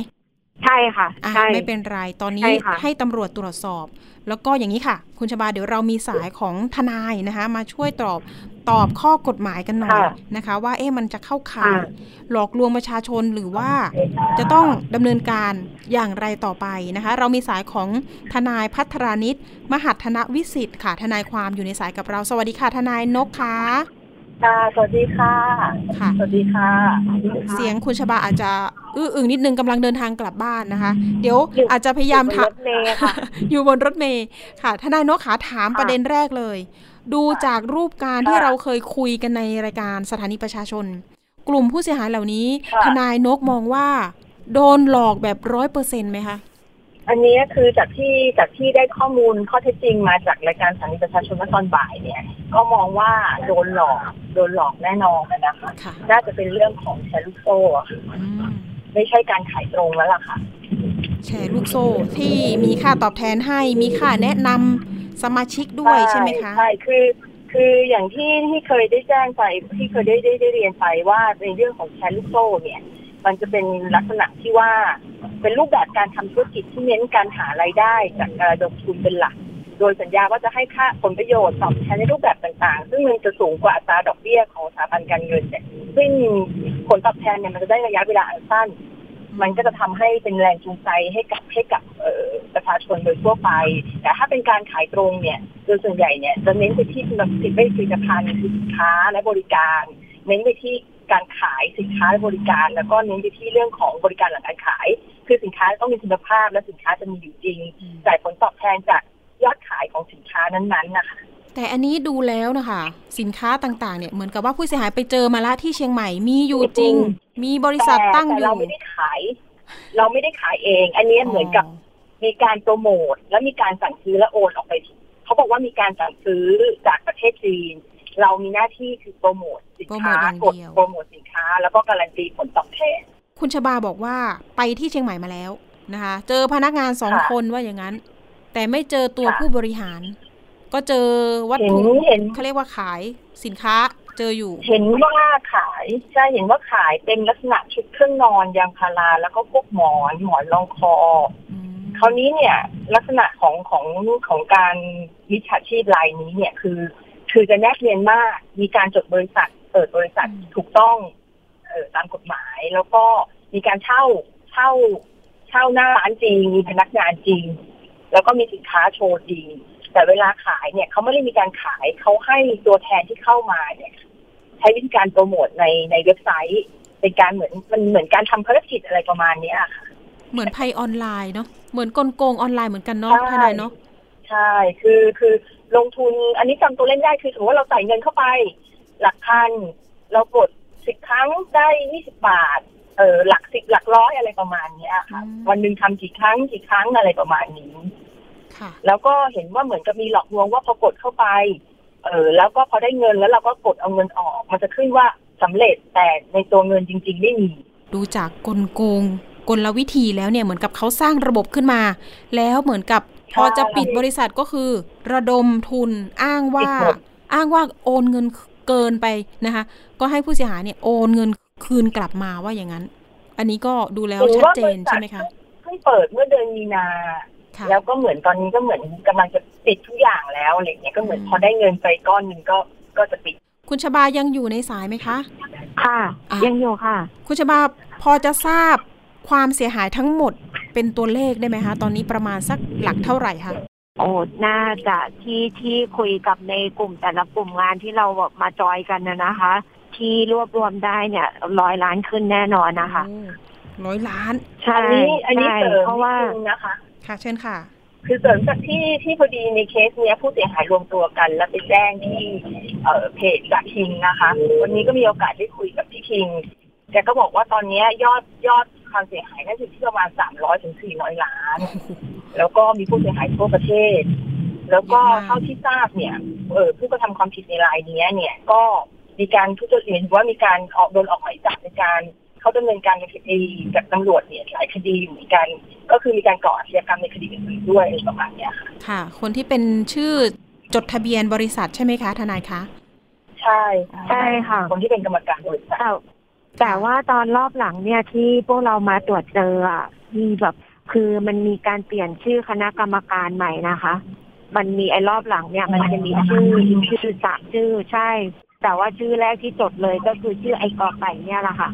ใช่ค่ะอะใช่ไม่เป็นไร ตอนนี้ใช่ค่ะให้ตำรวจตรวจสอบ แล้วก็อย่างนี้ค่ะ คุณชบาเดี๋ยวเรามีสายของทนายนะคะ มาช่วยตอบ ตอบข้อกฎหมายกันหน่อยค่ะนะคะ ว่าเอ๊ะมันจะเข้าข่ายอ่าหลอกลวงประชาชนหรือว่าจะต้องดำเนินการอย่างไรต่อไปนะคะ เรามีสายของทนายพัทรานิตมหัฒนวิสิทธิ์ค่ะทนายความอยู่ในสายกับเรา สวัสดีค่ะทนายนกคะค่ะสวัสดีค่ะ ค่ะ สวัสดีค่ะ เสียงคุณชบาอาจจะอื้ออึงนิดนึงกำลังเดินทางกลับบ้านนะคะ เดี๋ยวอยู่อาจจะพยายามอยู่บนถามรถเมล์ค่ะอยู่บนรถเมย์ค่ะ ทนายนกขาถามค่ะประเด็นแรกเลย ดูจากรูปการที่ค่ะเราเคยคุยกันในรายการสถานีประชาชน กลุ่มผู้เสียหายเหล่านี้ค่ะทนายนกมองว่า โดนหลอกแบบร้อยเปอร์เซ็นต์ไหมคะอันนี้คือจากที่จากที่ได้ข้อมูลข้อเท็จจริงมาจากรายการสถานีประชาชนเมื่อตอนบ่ายเนี่ย ก็มองว่าโดนหลอกโดนหลอกแน่นอนนะคะค่ะน่าจะเป็นเรื่องของแชร์ลูกโซ่อะค่ะอืมไม่ใช่การขายตรงแล้วล่ะค่ะ แชร์ลูกโซ่ที่มีค่าตอบแทนให้มีค่าแนะนำ สมาชิกด้วยใช่ไหมคะ ใช่ คือ คืออย่างที่ที่เคยได้แจ้งไปที่เคยได้ได้ได้เรียนไปว่าในเรื่องของแชร์ลูกโซ่เนี่ย มันจะเป็นลักษณะที่ว่า เป็นรูปแบบการทำธุรกิจที่เน้นการหารายได้จากการระดมทุนเป็นหลัก โดยสัญญาว่าจะให้ค่าผลประโยชน์ตอบแทนในรูปแบบต่างๆ ซึ่งมันจะสูงกว่าอัตราดอกเบี้ยของสถาบันการเงินเนี่ยซึ่งผลตอบแทนเนี่ยมันจะได้ระยะเวลาอันสั้น มันก็จะทำให้เป็นแรงจูงใจให้กับให้กับเอ่อประชาชนโดยทั่วไป แต่ถ้าเป็นการขายตรงเนี่ยโดยส่วนใหญ่เนี่ยจะเน้นไปที่ผลิตผลิตภัณฑ์สินค้าและบริการ เน้นไปที่การขายสินค้าและบริการ แล้วก็เน้นไปที่เรื่องของบริการหลังการขาย คือสินค้าต้องมีคุณภาพและสินค้าจะมีอยู่จริงอืมจ่ายผลตอบแทนจากยอดขายของสินค้านั้นๆนะคะ แต่อันนี้ดูแล้วนะคะ สินค้าต่างๆ เนี่ยเหมือนกับว่าผู้เสียหายไปเจอมาละที่เชียงใหม่มีอยู่จริง มีบริษัทตั้งอแต่ยู่เราไม่ได้ขาย เราไม่ได้ขายเอง อันนี้เหมือนกับมีการโปรโมทและมีการสั่งซื้อและโอนออกไป เขาบอกว่ามีการสั่งซื้อจากประเทศจีน เรามีหน้าที่คือโปรโมทสินค้าโปรโมทอย่างกดเดียวโปรโมทสินค้า แล้วก็การันตีผลตอบแทนคุณชบาบอกว่าไปที่เชียงใหม่มาแล้วนะคะ เจอพนักงานสองค่ะคนว่าอย่างนั้น แต่ไม่เจอตัวค่ะผู้บริหาร ก็เจอวัตเห็นถุเห็นเขาเรียกว่าขายสินค้าเจออยู่ เห็นว่าขายใช่เห็นว่าขายเป็นลักษณะชุดเครื่องนอนยางพาราแล้วก็พวกหมอนหมอนรองคออืมคราวนี้เนี่ย ลักษณะของของของการวิชาชีพรายนี้เนี่ยคือ คือจะแนบเนียนมากมีการจดบริษัทเปิดบริษัทถูกต้องเออตามกฎหมาย แล้วก็มีการเช่าเช่าเช่าหน้าร้านจริงมีพนักงานจริง แล้วก็มีสินค้าโชว์จริง แต่เวลาขายเนี่ยเขาไม่ได้มีการขายเขาให้ตัวแทนที่เข้ามาเนี่ย ใช้วิธีการโปรโมทในในเว็บไซต์เป็นการเหมือนมันเหมือนการทำภารกิจอะไรประมาณเนี้ยค่ะ เหมือนภัยออนไลน์เนาะเหมือนกลโกงออนไลน์เหมือนกันเนาะใช่ทนายเนาะใช่คือคือลงทุนอันนี้จำตัวเล่นได้คือสมมติว่าเราใส่เงินเข้าไป หลักพัน เรากดสิบครั้งได้ยี่สิบาท เออหลักสิบหลักร้อยอะไรประมาณเนี้ยค่ะ วันหนึ่งทำกี่ครั้งกี่ครั้งอะไรประมาณนี้ค่ะ แล้วก็เห็นว่าเหมือนกับมีหลอกลวงว่าพอกดเข้าไป เออแล้วก็พอได้เงินแล้วเราก็กดเอาเงินออก มันจะขึ้นว่าสำเร็จแต่ในตัวเงินจริง ๆ ไม่มี ดูจากกลโกงกลวิธีแล้วเนี่ยเหมือนกับเขาสร้างระบบขึ้นมา แล้วเหมือนกับพอจะปิดบริษัทก็คือ ระดมทุนอ้างว่า อ้างว่าโอนเงินเกินไปนะคะ ก็ให้ผู้เสียหายเนี่ยโอนเงินคืนกลับมาว่าอย่างนั้น อันนี้ก็ดูแล้วชัดเจนใช่ไหมคะเพิ่งเปิดเมื่อเดือนมีนาค่ะ แล้วก็เหมือนตอนนี้ก็เหมือนกำลังจะปิดทุกอย่างแล้วอะไรเงี้ยก็เหมือนพอได้เงินไปก้อนหนึ่งก็ก็จะปิด คุณชบายังอยู่ในสายไหมคะค่ะอะ ยังอยู่ค่ะ คุณชบาพอจะทราบความเสียหายทั้งหมดเป็นตัวเลขได้ไหมคะ ตอนนี้ประมาณสักหลักเท่าไหร่คะโอ้น่าจะที่ที่คุยกับในกลุ่มแต่ละกลุ่มงานที่เราแบบมาจอยกันนะนะคะ ที่รวบรวมได้เนี่ยร้อยล้านขึ้นแน่นอนนะคะโอ้ร้อยล้านใช่อันนี้อันนี้ใช่เสริมเพราะว่านิดนึงนะคะ ค่ะ เชิญค่ะ คือเสริมจากที่ที่พอดีในเคสเนี้ยผู้เสียหายรวมตัวกัน แล้วไปแจ้งที่เอ่อเพจจากคิงนะคะ วันนี้ก็มีโอกาสได้คุยกับพี่คิงแกก็บอกว่าตอนเนี้ยยอดยอดความเสียหายน่าจะที่ประมาณสามร้อยถึงสี่ร้อยล้าน แล้วก็มีผู้เสียหายทั่วประเทศ แล้วก็เยอะมากเท่าที่ทราบเนี่ยเออผู้กระทำความผิดในรายเนี้ยเนี่ยก็มีการทุจริตว่ามีการออกโดนออกหมายจับในการ เข้าดำเนินการในคดีกับตำรวจเนี่ยหลายคดีอยู่เหมือนกัน ก็คือมีการก่ออาชญากรรมในคดีอื่นๆด้วยอะไรประมาณเนี้ยค่ะค่ะ คนที่เป็นชื่อจดทะเบียนบริษัทใช่ไหมคะทนายคะใช่ใช่ค่ะ คนที่เป็นกรรมการบริษัทแต่แต่ว่าตอนรอบหลังเนี่ยที่พวกเรามาตรวจเจออะมีแบบคือมันมีการเปลี่ยนชื่อคณะกรรมการใหม่นะคะ มันมีไอ้รอบหลังเนี่ย มันจะมีชื่อชื่อสามชื่อใช่ แต่ว่าชื่อแรกที่จดเลยก็คือชื่อไอ้กอไก่เนี่ยแหละค่ะ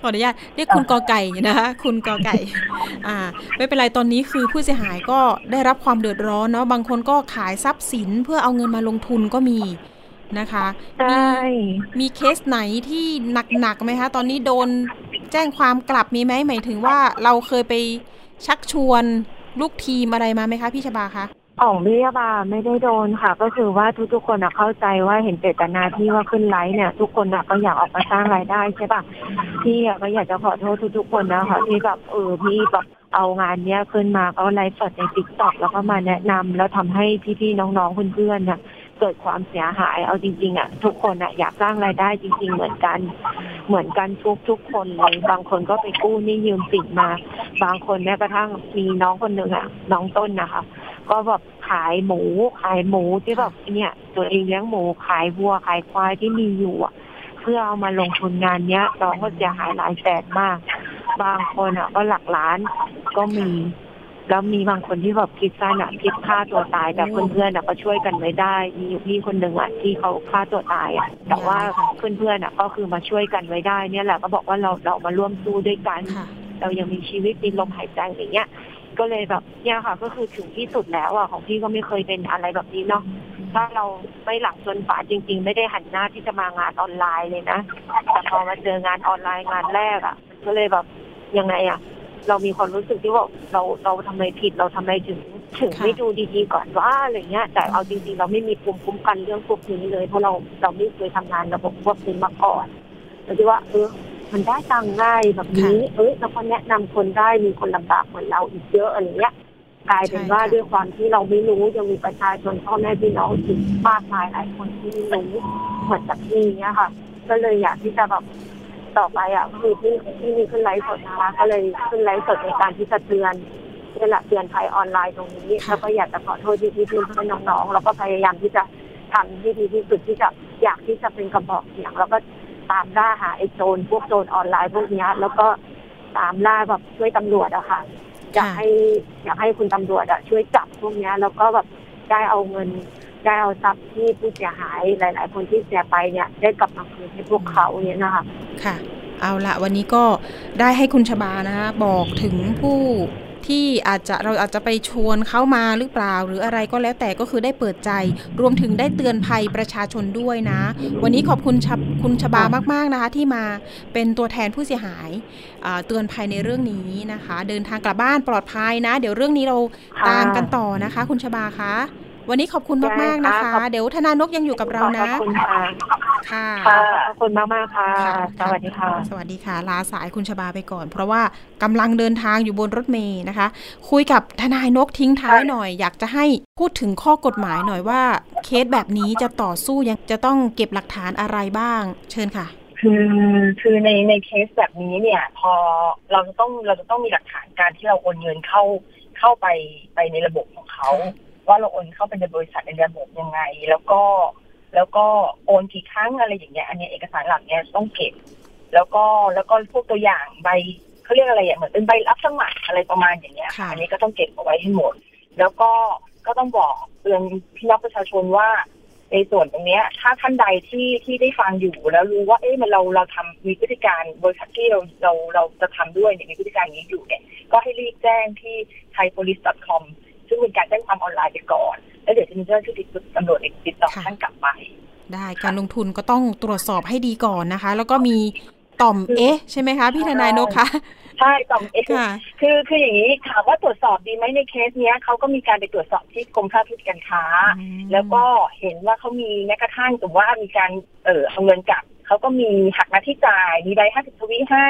ขออนุญาตเรียกคุณกอไก่นะคะคุณกอไก่ อ่า ไม่เป็นไรตอนนี้คือผู้เสียหายก็ได้รับความเดือดร้อนเนาะบางคนก็ขายทรัพย์สินเพื่อเอาเงินมาลงทุนก็มีนะคะใช่มีมีเคสไหนที่หนักๆไหมคะ ตอนนี้โดนแจ้งความกลับมีไหมหมายถึงว่าเราเคยไปชักชวนลูกทีมอะไรมาไหมคะพี่ชบาคะ ของพี่ชบาไม่ได้โดนค่ะ ก็คือว่าทุกๆคนอะเข้าใจว่าเห็นเจตนาที่ว่าขึ้นไลฟ์เนี่ย ทุกคนอะก็อยากออกมาสร้างรายได้ใช่ปะพี่อะก็อยากจะขอโทษทุกๆคนนะคะที่แบบเออพี่แบบเอางานเนี้ยขึ้นมาก็ไลฟ์สดในติ๊กต็อกแล้วก็มาแนะนำแล้วทำให้พี่ๆน้องๆเพื่อนๆเนี่ยเกิดความเสียหายเอาจริงๆอะทุกคนอะอยากสร้างรายได้จริง ๆ เหมือนกัน เหมือนกันทุกทุกๆคนเลยบางคนก็ไปกู้นี่ยืมสินมา บางคนแม้กระทั่งมีน้องคนหนึ่งอะน้องต้นนะคะก็แบบขายหมูขายหมูที่แบบเนี่ย ตัวเองเลี้ยงหมูขายวัวขายควายที่มีอยู่อะเพื่อเอามาลงทุนงานเนี้ยน้องก็เสียหายหลายแสนมาก บางคนอะ ก็หลักล้านก็มี แล้วมีบางคนที่แบบคิดสั้นอะคิดฆ่าตัวตายแต่เพื่อนๆอะก็ช่วยกันไว้ได้ มีอยู่พี่คนหนึ่งอะที่เขาฆ่าตัวตายอะแต่ว่าเพื่อนๆอะ ก็คือมาช่วยกันไว้ได้ เนี่ยแหละก็บอกว่าเราเรามาร่วมสู้ด้วยกันค่ะเรายังมีชีวิตมีลมหายใจอย่างเงี้ย ก็เลยแบบเนี่ยค่ะ ก็คือถึงที่สุดแล้วอะของพี่ก็ไม่เคยเป็นอะไรแบบนี้เนาะถ้าเราไม่หลังจนฝาจริง ๆ ไม่ได้หันหน้าที่จะมางานออนไลน์เลยนะแต่พอมาเจองานออนไลน์งานแรกอะมันก็เลยแบบยังไงอะ เรามีความรู้สึกที่ว่าเราเราทำไมผิดเราทำไมถึงถึงค่ะไม่ดูดีๆก่อนว่าอะไรเงี้ย แต่เอาจริงๆ เราไม่มีภูมิคุ้มกันเรื่องพวกนี้เลยเพราะเราเราไม่เคยทำงานระบบพวกนี้มาก่อนเราคิดว่าเออ มันได้ตังค์ง่ายแบบนี้ เอ้ยแล้วก็แนะนำคนได้มีคนลำบากเหมือนเราอีกเยอะอะไรเงี้ยกลายเป็นว่าใช่ค่ะด้วยความที่เราไม่รู้ยังมีประชาชนพ่อแม่พี่น้องอีกมากมายหลายคนที่ไม่รู้เหมือนกับพี่เนี้ยค่ะ ก็เลยอยากที่จะแบบต่อไปอะคือที่ที่มีขึ้นไลฟ์สดนะคะก็เลยขึ้นไลฟ์สดในการที่จะเตือนนี่แหละเตือนภัยออนไลน์ตรงนี้ค่ะแล้วก็อยากจะขอโทษที่พี่พี่ๆน้องๆแล้วก็พยายามที่จะทำที่ดีที่สุดที่จะอยากที่จะเป็นกระบอกเสียง แล้วก็ ตามล่าหาไอ้โจรพวกโจรออนไลน์พวกเนี้ยแล้วก็ตามล่าแบบช่วยตำรวจอะค่ะอยากค่ะให้อยากให้คุณตำรวจอะช่วยจับพวกเนี้ยแล้วก็แบบได้เอาเงินได้เอาทรัพย์ที่ผู้เสียหายหลาย ๆ คนที่เสียไปเนี่ย ได้กลับมาคืนให้พวกเขาเนี่ยนะคะค่ะ เอาละวันนี้ก็ได้ให้คุณชบานะคะบอกถึงผู้ ที่อาจจะเราอาจจะไปชวนเขามาหรือเปล่า หรืออะไรก็แล้วแต่ก็คือได้เปิดใจ รวมถึงได้เตือนภัยประชาชนด้วยนะ วันนี้ขอบคุณชบคุณชบามาก ๆนะคะ ที่มาเป็นตัวแทนผู้เสียหายอ่าเตือนภัยในเรื่องนี้นะคะ เดินทางกลับบ้านปลอดภัยนะ เดี๋ยวเรื่องนี้เราค่ะตามกันต่อนะคะ คุณชบาคะ วันนี้ขอบคุณมากๆนะคะได้ค่ะเดี๋ยวธนานกยังอยู่กับเรานะ ขอบคุณค่ะ ค่ะค่ะขอบคุณมากมากๆค่ะค่ะ สวัสดีค่ะ สวัสดีค่ะ ลาสายคุณชบาไปก่อน เพราะว่ากำลังเดินทางอยู่บนรถเมย์นะคะ คุยกับทนายนกทิ้งท้ายหน่อย อยากจะให้พูดถึงข้อกฎหมายหน่อยว่า เคสแบบนี้จะต่อสู้ยังจะต้องเก็บหลักฐานอะไรบ้าง เชิญค่ะคือคือในในเคสแบบนี้เนี่ย พอเราจะต้องเราจะต้องมีหลักฐานการที่เราโอนเงินเข้าเข้าไปไปในระบบของเขา ว่าเราโอนเข้าไปในบริษัทในระบบยังไง แล้วก็ แล้วก็โอนกี่ครั้งอะไรอย่างเงี้ย อันนี้เอกสารหลักเนี้ยต้องเก็บ แล้วก็แล้วก็พวกตัวอย่างใบเขาเรียกอะไรอย่างเหมือนเป็นใบรับสมัครอะไรประมาณอย่างเงี้ยค่ะอันนี้ก็ต้องเก็บเอาไว้ให้หมด แล้วก็ก็ต้องบอกเตือนพี่น้องประชาชนว่าในส่วนตรงเนี้ยถ้าท่านใดที่ที่ได้ฟังอยู่แล้วรู้ว่าเอ๊ะมันเราเราทำมีพฤติการบริษัทที่เราเราเราจะทำด้วยเนี่ยมีพฤติการอย่างนี้อยู่เนี่ยก็ให้รีบแจ้งที่ thaipolice.com ซึ่งเป็นการแจ้งความออนไลน์ไปก่อน แล้วเดี๋ยวจะมีเจ้าหน้าที่ตำรวจติดต่อค่ะท่านกลับไปได้การลงทุนก็ต้องตรวจสอบให้ดีก่อนนะคะ แล้วก็มีต่อมเอ๊ะใช่ไหมคะ พี่ทนายนกคะ ใช่ต่อมเอค่ะคือคืออย่างนี้ถามว่าตรวจสอบดีไหมในเคสเนี้ยเขาก็มีการไปตรวจสอบที่กรมค้าพการค้าอืมแล้วก็เห็นว่าเขามีแม้กระทั่งแต่ว่ามีการเออเอาเงินกลับเขาก็มีหักหน้าที่จ่าย มีใบห้าสิบทวีให้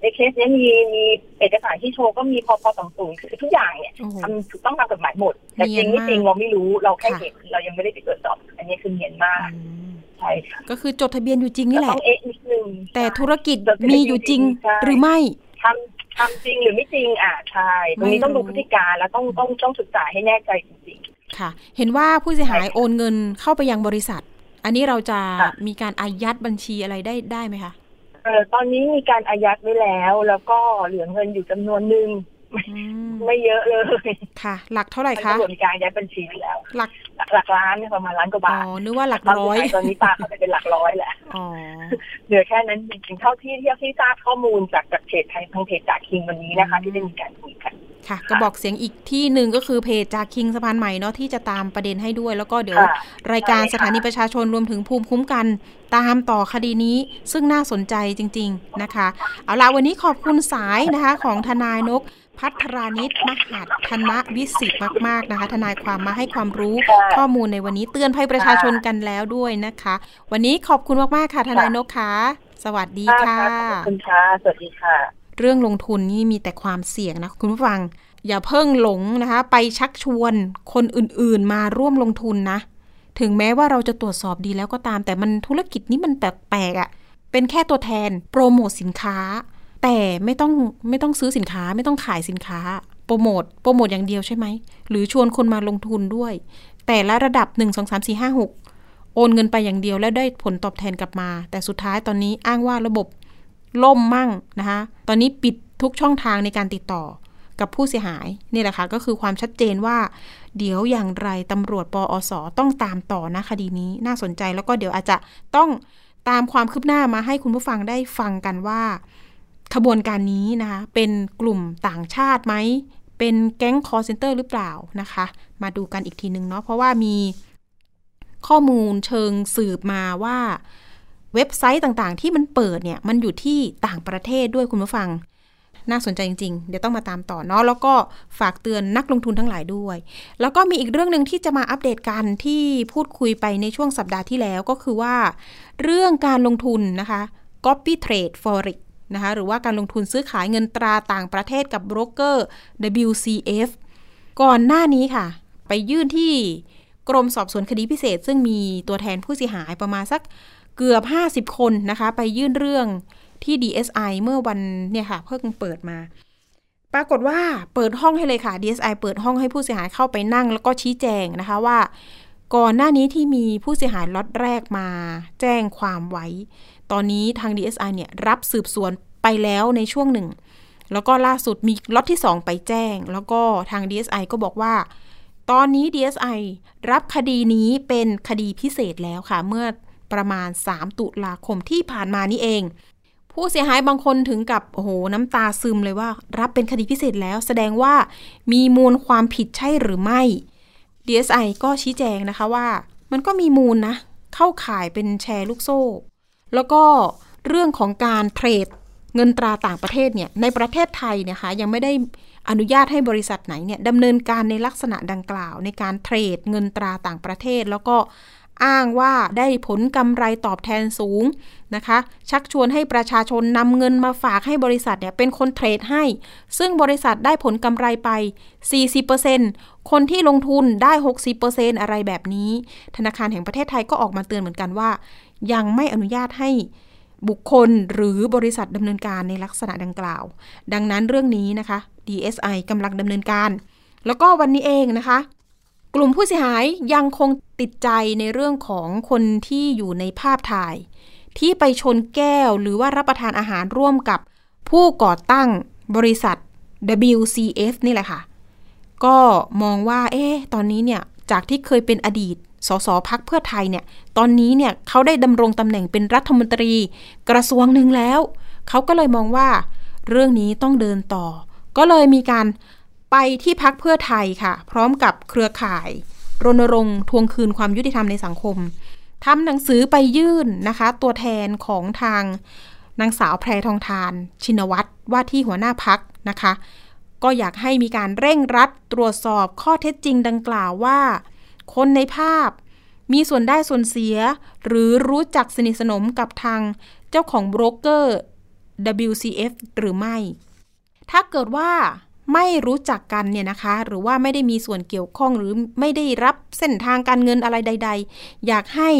ในเคสเนี้ยมีมีเอกสารที่โชว์ก็มีพอพอต่ำสูงคือทุกอย่างเนี่ยโอ้โหทำถูกต้องตามกฎหมายหมด แต่จริงเนียนไม่จริงมากเราไม่รู้เราแค่ค่ะเห็นเรายังไม่ได้ไปตรวจสอบ อันนี้คือเนียนมากอืมใช่ค่ะก็คือจดทะเบียนอยู่จริงนี่แหก็ต้ละองเอ๊ะนิดนึงแต่ธุรกิจจดทะเบียนมีอยู่จริงใช่หรือไม่ ทำทำจริงหรือไม่จริงอะใช่ตรงนี้ไม่รู้ต้องดูพฤติการแล้วต้องต้องต้องศึกษาให้แน่ใจจริงค่ะ เห็นว่าผู้เสียหายใช่ค่ะโอนเงินเข้าไปยังบริษัท อันนี้เราจะค่ะมีการอายัดบัญชีอะไรได้ได้ไหมคะๆเออตอนนี้มีการอายัดไว้แล้ว แล้วก็เหลือเงินอยู่จำนวนหนึ่งอืม ไม่เยอะเลยค่ะ หลักเท่าไหร่คะตำรวจมีการอายัดบัญชีไว้แล้ว หลักหลักหลักล้านเนี่ยประมาณล้านกว่าอ๋บาทอนึกว่าหลักร้อยตอนนี้ปาเข้าไปเป็นหลักร้อยแหละอ๋อเหลือแค่นั้นจริงๆเท่าที่เที่ยวที่ทราบข้อมูลจากจากเพจไทยทางเพจจากคิงวันนี้นะคะ ที่ได้มีการคุยกันค่ะก็บอกเสียงอีกที่หนึ่งก็คือเพจจากคิงสะพานใหม่เนาะที่จะตามประเด็นให้ด้วยแล้วก็เดี๋ยวค่ะรายการใช่ค่ะสถานีประชาชนรวมถึงภูมิคุ้มกันตามต่อคดีนี้ซึ่งน่าสนใจจริง ๆนะคะ เอาละวันนี้ขอบคุณสายนะคะของทนายนก พัทรานิตมหัดธนวิสิทธิ์มาก ๆ นะคะ ทนายความมาให้ความรู้ค่ะข้อมูลในวันนี้เตือนภัยประชาชนกันแล้วด้วยนะคะ วันนี้ขอบคุณมาก ๆ ค่ะ ทนายนกค่ะสวัสดีค่ะขอบคุณค่ะ สวัสดีค่ะ เรื่องลงทุนนี่มีแต่ความเสี่ยงนะ คุณผู้ฟัง อย่าเพิ่งหลงนะคะ ไปชักชวนคนอื่นๆ มาร่วมลงทุนนะ ถึงแม้ว่าเราจะตรวจสอบดีแล้วก็ตาม แต่มันธุรกิจนี้มันแปลกๆอะ่ะเป็นแค่ตัวแทนโปรโมทสินค้า แต่ไม่ต้องไม่ต้องซื้อสินค้าไม่ต้องขายสินค้า โปรโมทโปรโมทอย่างเดียวใช่ไหม หรือชวนคนมาลงทุนด้วย แต่ละระดับ 1 2 3 4 5 6 โอนเงินไปอย่างเดียวแล้วได้ผลตอบแทนกลับมา แต่สุดท้ายตอนนี้อ้างว่าระบบล่มมั่งนะคะตอนนี้ปิดทุกช่องทางในการติดต่อกับผู้เสียหายนี่แหละค่ะก็คือความชัดเจนว่า เดี๋ยวอย่างไรตำรวจปอสต้องตามต่อนะคดีนี้น่าสนใจแล้วก็เดี๋ยวอาจจะต้องตามความคืบหน้ามาให้คุณผู้ฟังได้ฟังกันว่า ขบวนการนี้นะคะ เป็นกลุ่มต่างชาติไหม เป็นแก๊งคอร์เซนเตอร์หรือเปล่านะคะ มาดูกันอีกทีนึงเนาะ เพราะว่ามีข้อมูลเชิงสืบมาว่าเว็บไซต์ต่างๆ ที่มันเปิดเนี่ย มันอยู่ที่ต่างประเทศด้วยคุณผู้ฟัง น่าสนใจจริง ๆ เดี๋ยวต้องมาตามต่อเนาะ แล้วก็ฝากเตือนนักลงทุนทั้งหลายด้วย แล้วก็มีอีกเรื่องหนึ่งที่จะมาอัปเดตกันที่พูดคุยไปในช่วงสัปดาห์ที่แล้วก็คือว่า เรื่องการลงทุนนะคะ copy trade forex นะคะหรือว่าการลงทุนซื้อขายเงินตราต่างประเทศกับโบรกเกอร์ WCF ก่อนหน้านี้ค่ะ ไปยื่นที่กรมสอบสวนคดีพิเศษ ซึ่งมีตัวแทนผู้เสียหายประมาณสักเกือบ 50 คนนะคะ ไปยื่นเรื่องที่ DSI เมื่อวันเนี่ยค่ะ เพิ่งเปิดมา ปรากฏว่าเปิดห้องให้เลยค่ะ DSI เปิดห้องให้ผู้เสียหายเข้าไปนั่ง แล้วก็ชี้แจงนะคะว่า ก่อนหน้านี้ที่มีผู้เสียหายล็อตแรกมาแจ้งความไว้ ตอนนี้ทาง DSI เนี่ยรับสืบสวนไปแล้วในช่วงหนึ่ง แล้วก็ล่าสุดมีล็อตที่ 2 ไปแจ้ง แล้วก็ทาง DSI ก็บอกว่า ตอนนี้ DSI รับคดีนี้เป็นคดีพิเศษแล้วค่ะ เมื่อประมาณ 3 ตุลาคมที่ผ่านมานี่เอง ผู้เสียหายบางคนถึงกับโอ้โหน้ำตาซึมเลยว่า รับเป็นคดีพิเศษแล้ว แสดงว่ามีมูลความผิดใช่หรือไม่ DSI ก็ชี้แจงนะคะว่า มันก็มีมูลนะ เข้าข่ายเป็นแชร์ลูกโซ่ แล้วก็เรื่องของการเทรดเงินตราต่างประเทศเนี่ยในประเทศไทยเนะคะยังไม่ได้อนุญาตให้บริษัทไหนเนี่ยดำเนินการในลักษณะดังกล่าว ในการเทรดเงินตราต่างประเทศ แล้วก็อ้างว่าได้ผลกำไรตอบแทนสูงนะคะ ชักชวนให้ประชาชนนำเงินมาฝากให้บริษัทเนี่ยเป็นคนเทรดให้ ซึ่งบริษัทได้ผลกำไรไป 40%คนที่ลงทุนได้ 60%อะไรแบบนี้ ธนาคารแห่งประเทศไทยก็ออกมาเตือนเหมือนกันว่า ยังไม่อนุญาตให้บุคคลหรือบริษัทดำเนินการในลักษณะดังกล่าว ดังนั้นเรื่องนี้นะคะ DSI กำลังดำเนินการ แล้วก็วันนี้เองนะคะ กลุ่มผู้เสียหายยังคงติดใจในเรื่องของคนที่อยู่ในภาพถ่าย ที่ไปชนแก้วหรือว่ารับประทานอาหารร่วมกับผู้ก่อตั้งบริษัท WCF นี่แหละค่ะ ก็มองว่า เอ๊ะ ตอนนี้เนี่ย จากที่เคยเป็นอดีต สสพักเพื่อไทยเนี่ยตอนนี้เนี่ยเขาได้ดำรงตำแหน่งเป็นรัฐมนตรีกระทรวงหนึ่งแล้ว เขาก็เลยมองว่าเรื่องนี้ต้องเดินต่อ ก็เลยมีการไปที่พักเพื่อไทยค่ะ พร้อมกับเครือข่าย รณรงค์ทวงคืนความยุติธรรมในสังคมทำหนังสือไปยื่นนะคะ ตัวแทนของทางนางสาวแพรทองทาน ชินวัตรว่าที่หัวหน้าพักนะคะ ก็อยากให้มีการเร่งรัดตรวจสอบข้อเท็จจริงดังกล่าวว่า คนในภาพ มีส่วนได้ส่วนเสีย หรือรู้จักสนิทสนมกับทางเจ้าของโบรกเกอร์ WCF หรือไม่ ถ้าเกิดว่าไม่รู้จักกันเนี่ยนะคะ หรือว่าไม่ได้มีส่วนเกี่ยวข้องหรือไม่ได้รับเส้นทางการเงินอะไรใด ๆ อยากให้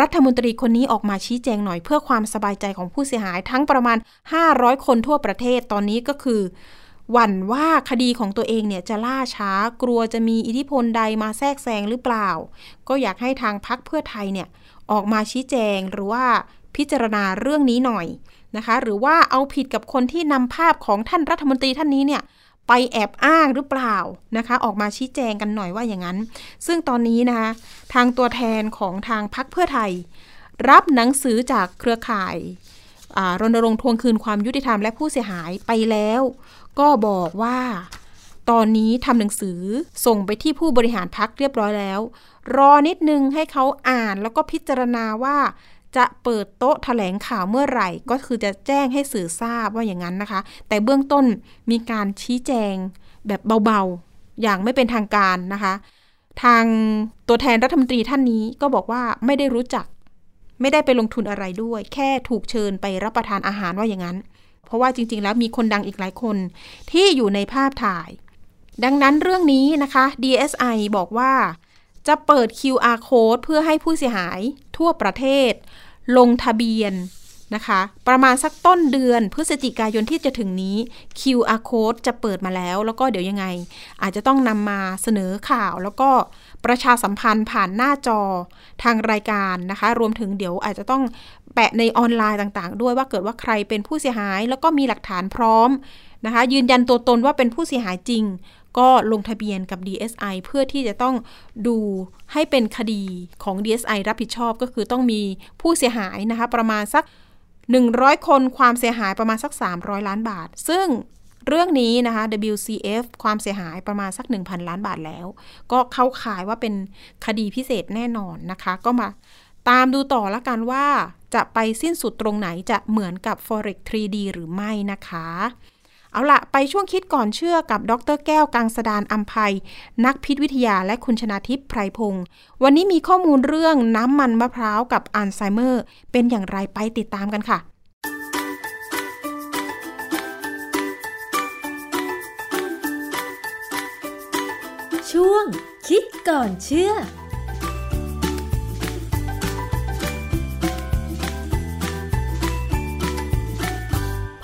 รัฐมนตรีคนนี้ออกมาชี้แจงหน่อยเพื่อความสบายใจของผู้เสียหายทั้งประมาณ 500 คนทั่วประเทศตอนนี้ก็คือ หวั่นว่าคดีของตัวเองเนี่ยจะล่าช้ากลัวจะมีอิทธิพลใดมาแทรกแซงหรือเปล่า ก็อยากให้ทางพักเพื่อไทยเนี่ยออกมาชี้แจงหรือว่าพิจารณาเรื่องนี้หน่อยนะคะ หรือว่าเอาผิดกับคนที่นำภาพของท่านรัฐมนตรีท่านนี้เนี่ยไปแอบอ้างหรือเปล่านะคะ ออกมาชี้แจงกันหน่อยว่าอย่างนั้น ซึ่งตอนนี้นะคะทางตัวแทนของทางพักเพื่อไทย รับหนังสือจากเครือข่ายรณรงค์ทวงคืนความยุติธรรมและผู้เสียหายไปแล้ว ก็บอกว่า ตอนนี้ทำหนังสือส่งไปที่ผู้บริหารพักเรียบร้อยแล้ว รอนิดนึงให้เขาอ่านแล้วก็พิจารณาว่าจะเปิดโต๊ะแถลงข่าวเมื่อไหร่ ก็คือจะแจ้งให้สื่อทราบว่าอย่างนั้นนะคะ แต่เบื้องต้นมีการชี้แจงแบบเบาๆ อย่างไม่เป็นทางการนะคะ ทางตัวแทนรัฐมนตรีท่านนี้ก็บอกว่าไม่ได้รู้จัก ไม่ได้ไปลงทุนอะไรด้วย แค่ถูกเชิญไปรับประทานอาหารว่าอย่างนั้น ราะว่าจริง ๆ แล้วมีคนดังอีกหลายคนที่อยู่ในภาพถ่าย ดังนั้นเรื่องนี้นะคะ DSI บอกว่าจะเปิด QR code เพื่อให้ผู้เสียหายทั่วประเทศ ลงทะเบียนนะคะ ประมาณสักต้นเดือนพฤศจิกายนที่จะถึงนี้ QR code จะเปิดมาแล้ว แล้วก็เดี๋ยวยังไง อาจจะต้องนำมาเสนอข่าว แล้วก็ประชาสัมพันธ์ผ่านหน้าจอทางรายการนะคะ รวมถึงเดี๋ยวอาจจะต้อง แปะในออนไลน์ต่างๆ ด้วยว่าเกิดว่าใครเป็นผู้เสียหาย แล้วก็มีหลักฐานพร้อมนะคะยืนยันตัวตนว่าเป็นผู้เสียหายจริง ก็ลงทะเบียนกับ DSI เพื่อที่จะต้องดูให้เป็นคดีของ DSI รับผิดชอบก็คือต้องมีผู้เสียหายนะคะประมาณสัก 100 คนความเสียหายประมาณสัก 300 ล้านบาท ซึ่งเรื่องนี้นะคะ WCF ความเสียหายประมาณสัก 1,000 ล้านบาทแล้ว ก็เข้าข่ายว่าเป็นคดีพิเศษแน่นอนนะคะ ก็มา ตามดูต่อละกันว่า จะไปสิ้นสุดตรงไหนจะเหมือนกับ Forex 3D หรือไม่นะคะ เอาละไปช่วงคิดก่อนเชื่อกับดรแก้วกังสดานอัมภัย นักพิษวิทยาและคุณชนาทิพย์ไพรพงศ์วันนี้มีข้อมูลเรื่องน้ำมันมะพร้าวกับอัลไซเมอร์ เป็นอย่างไรไปติดตามกันค่ะช่วงคิดก่อนเชื่อ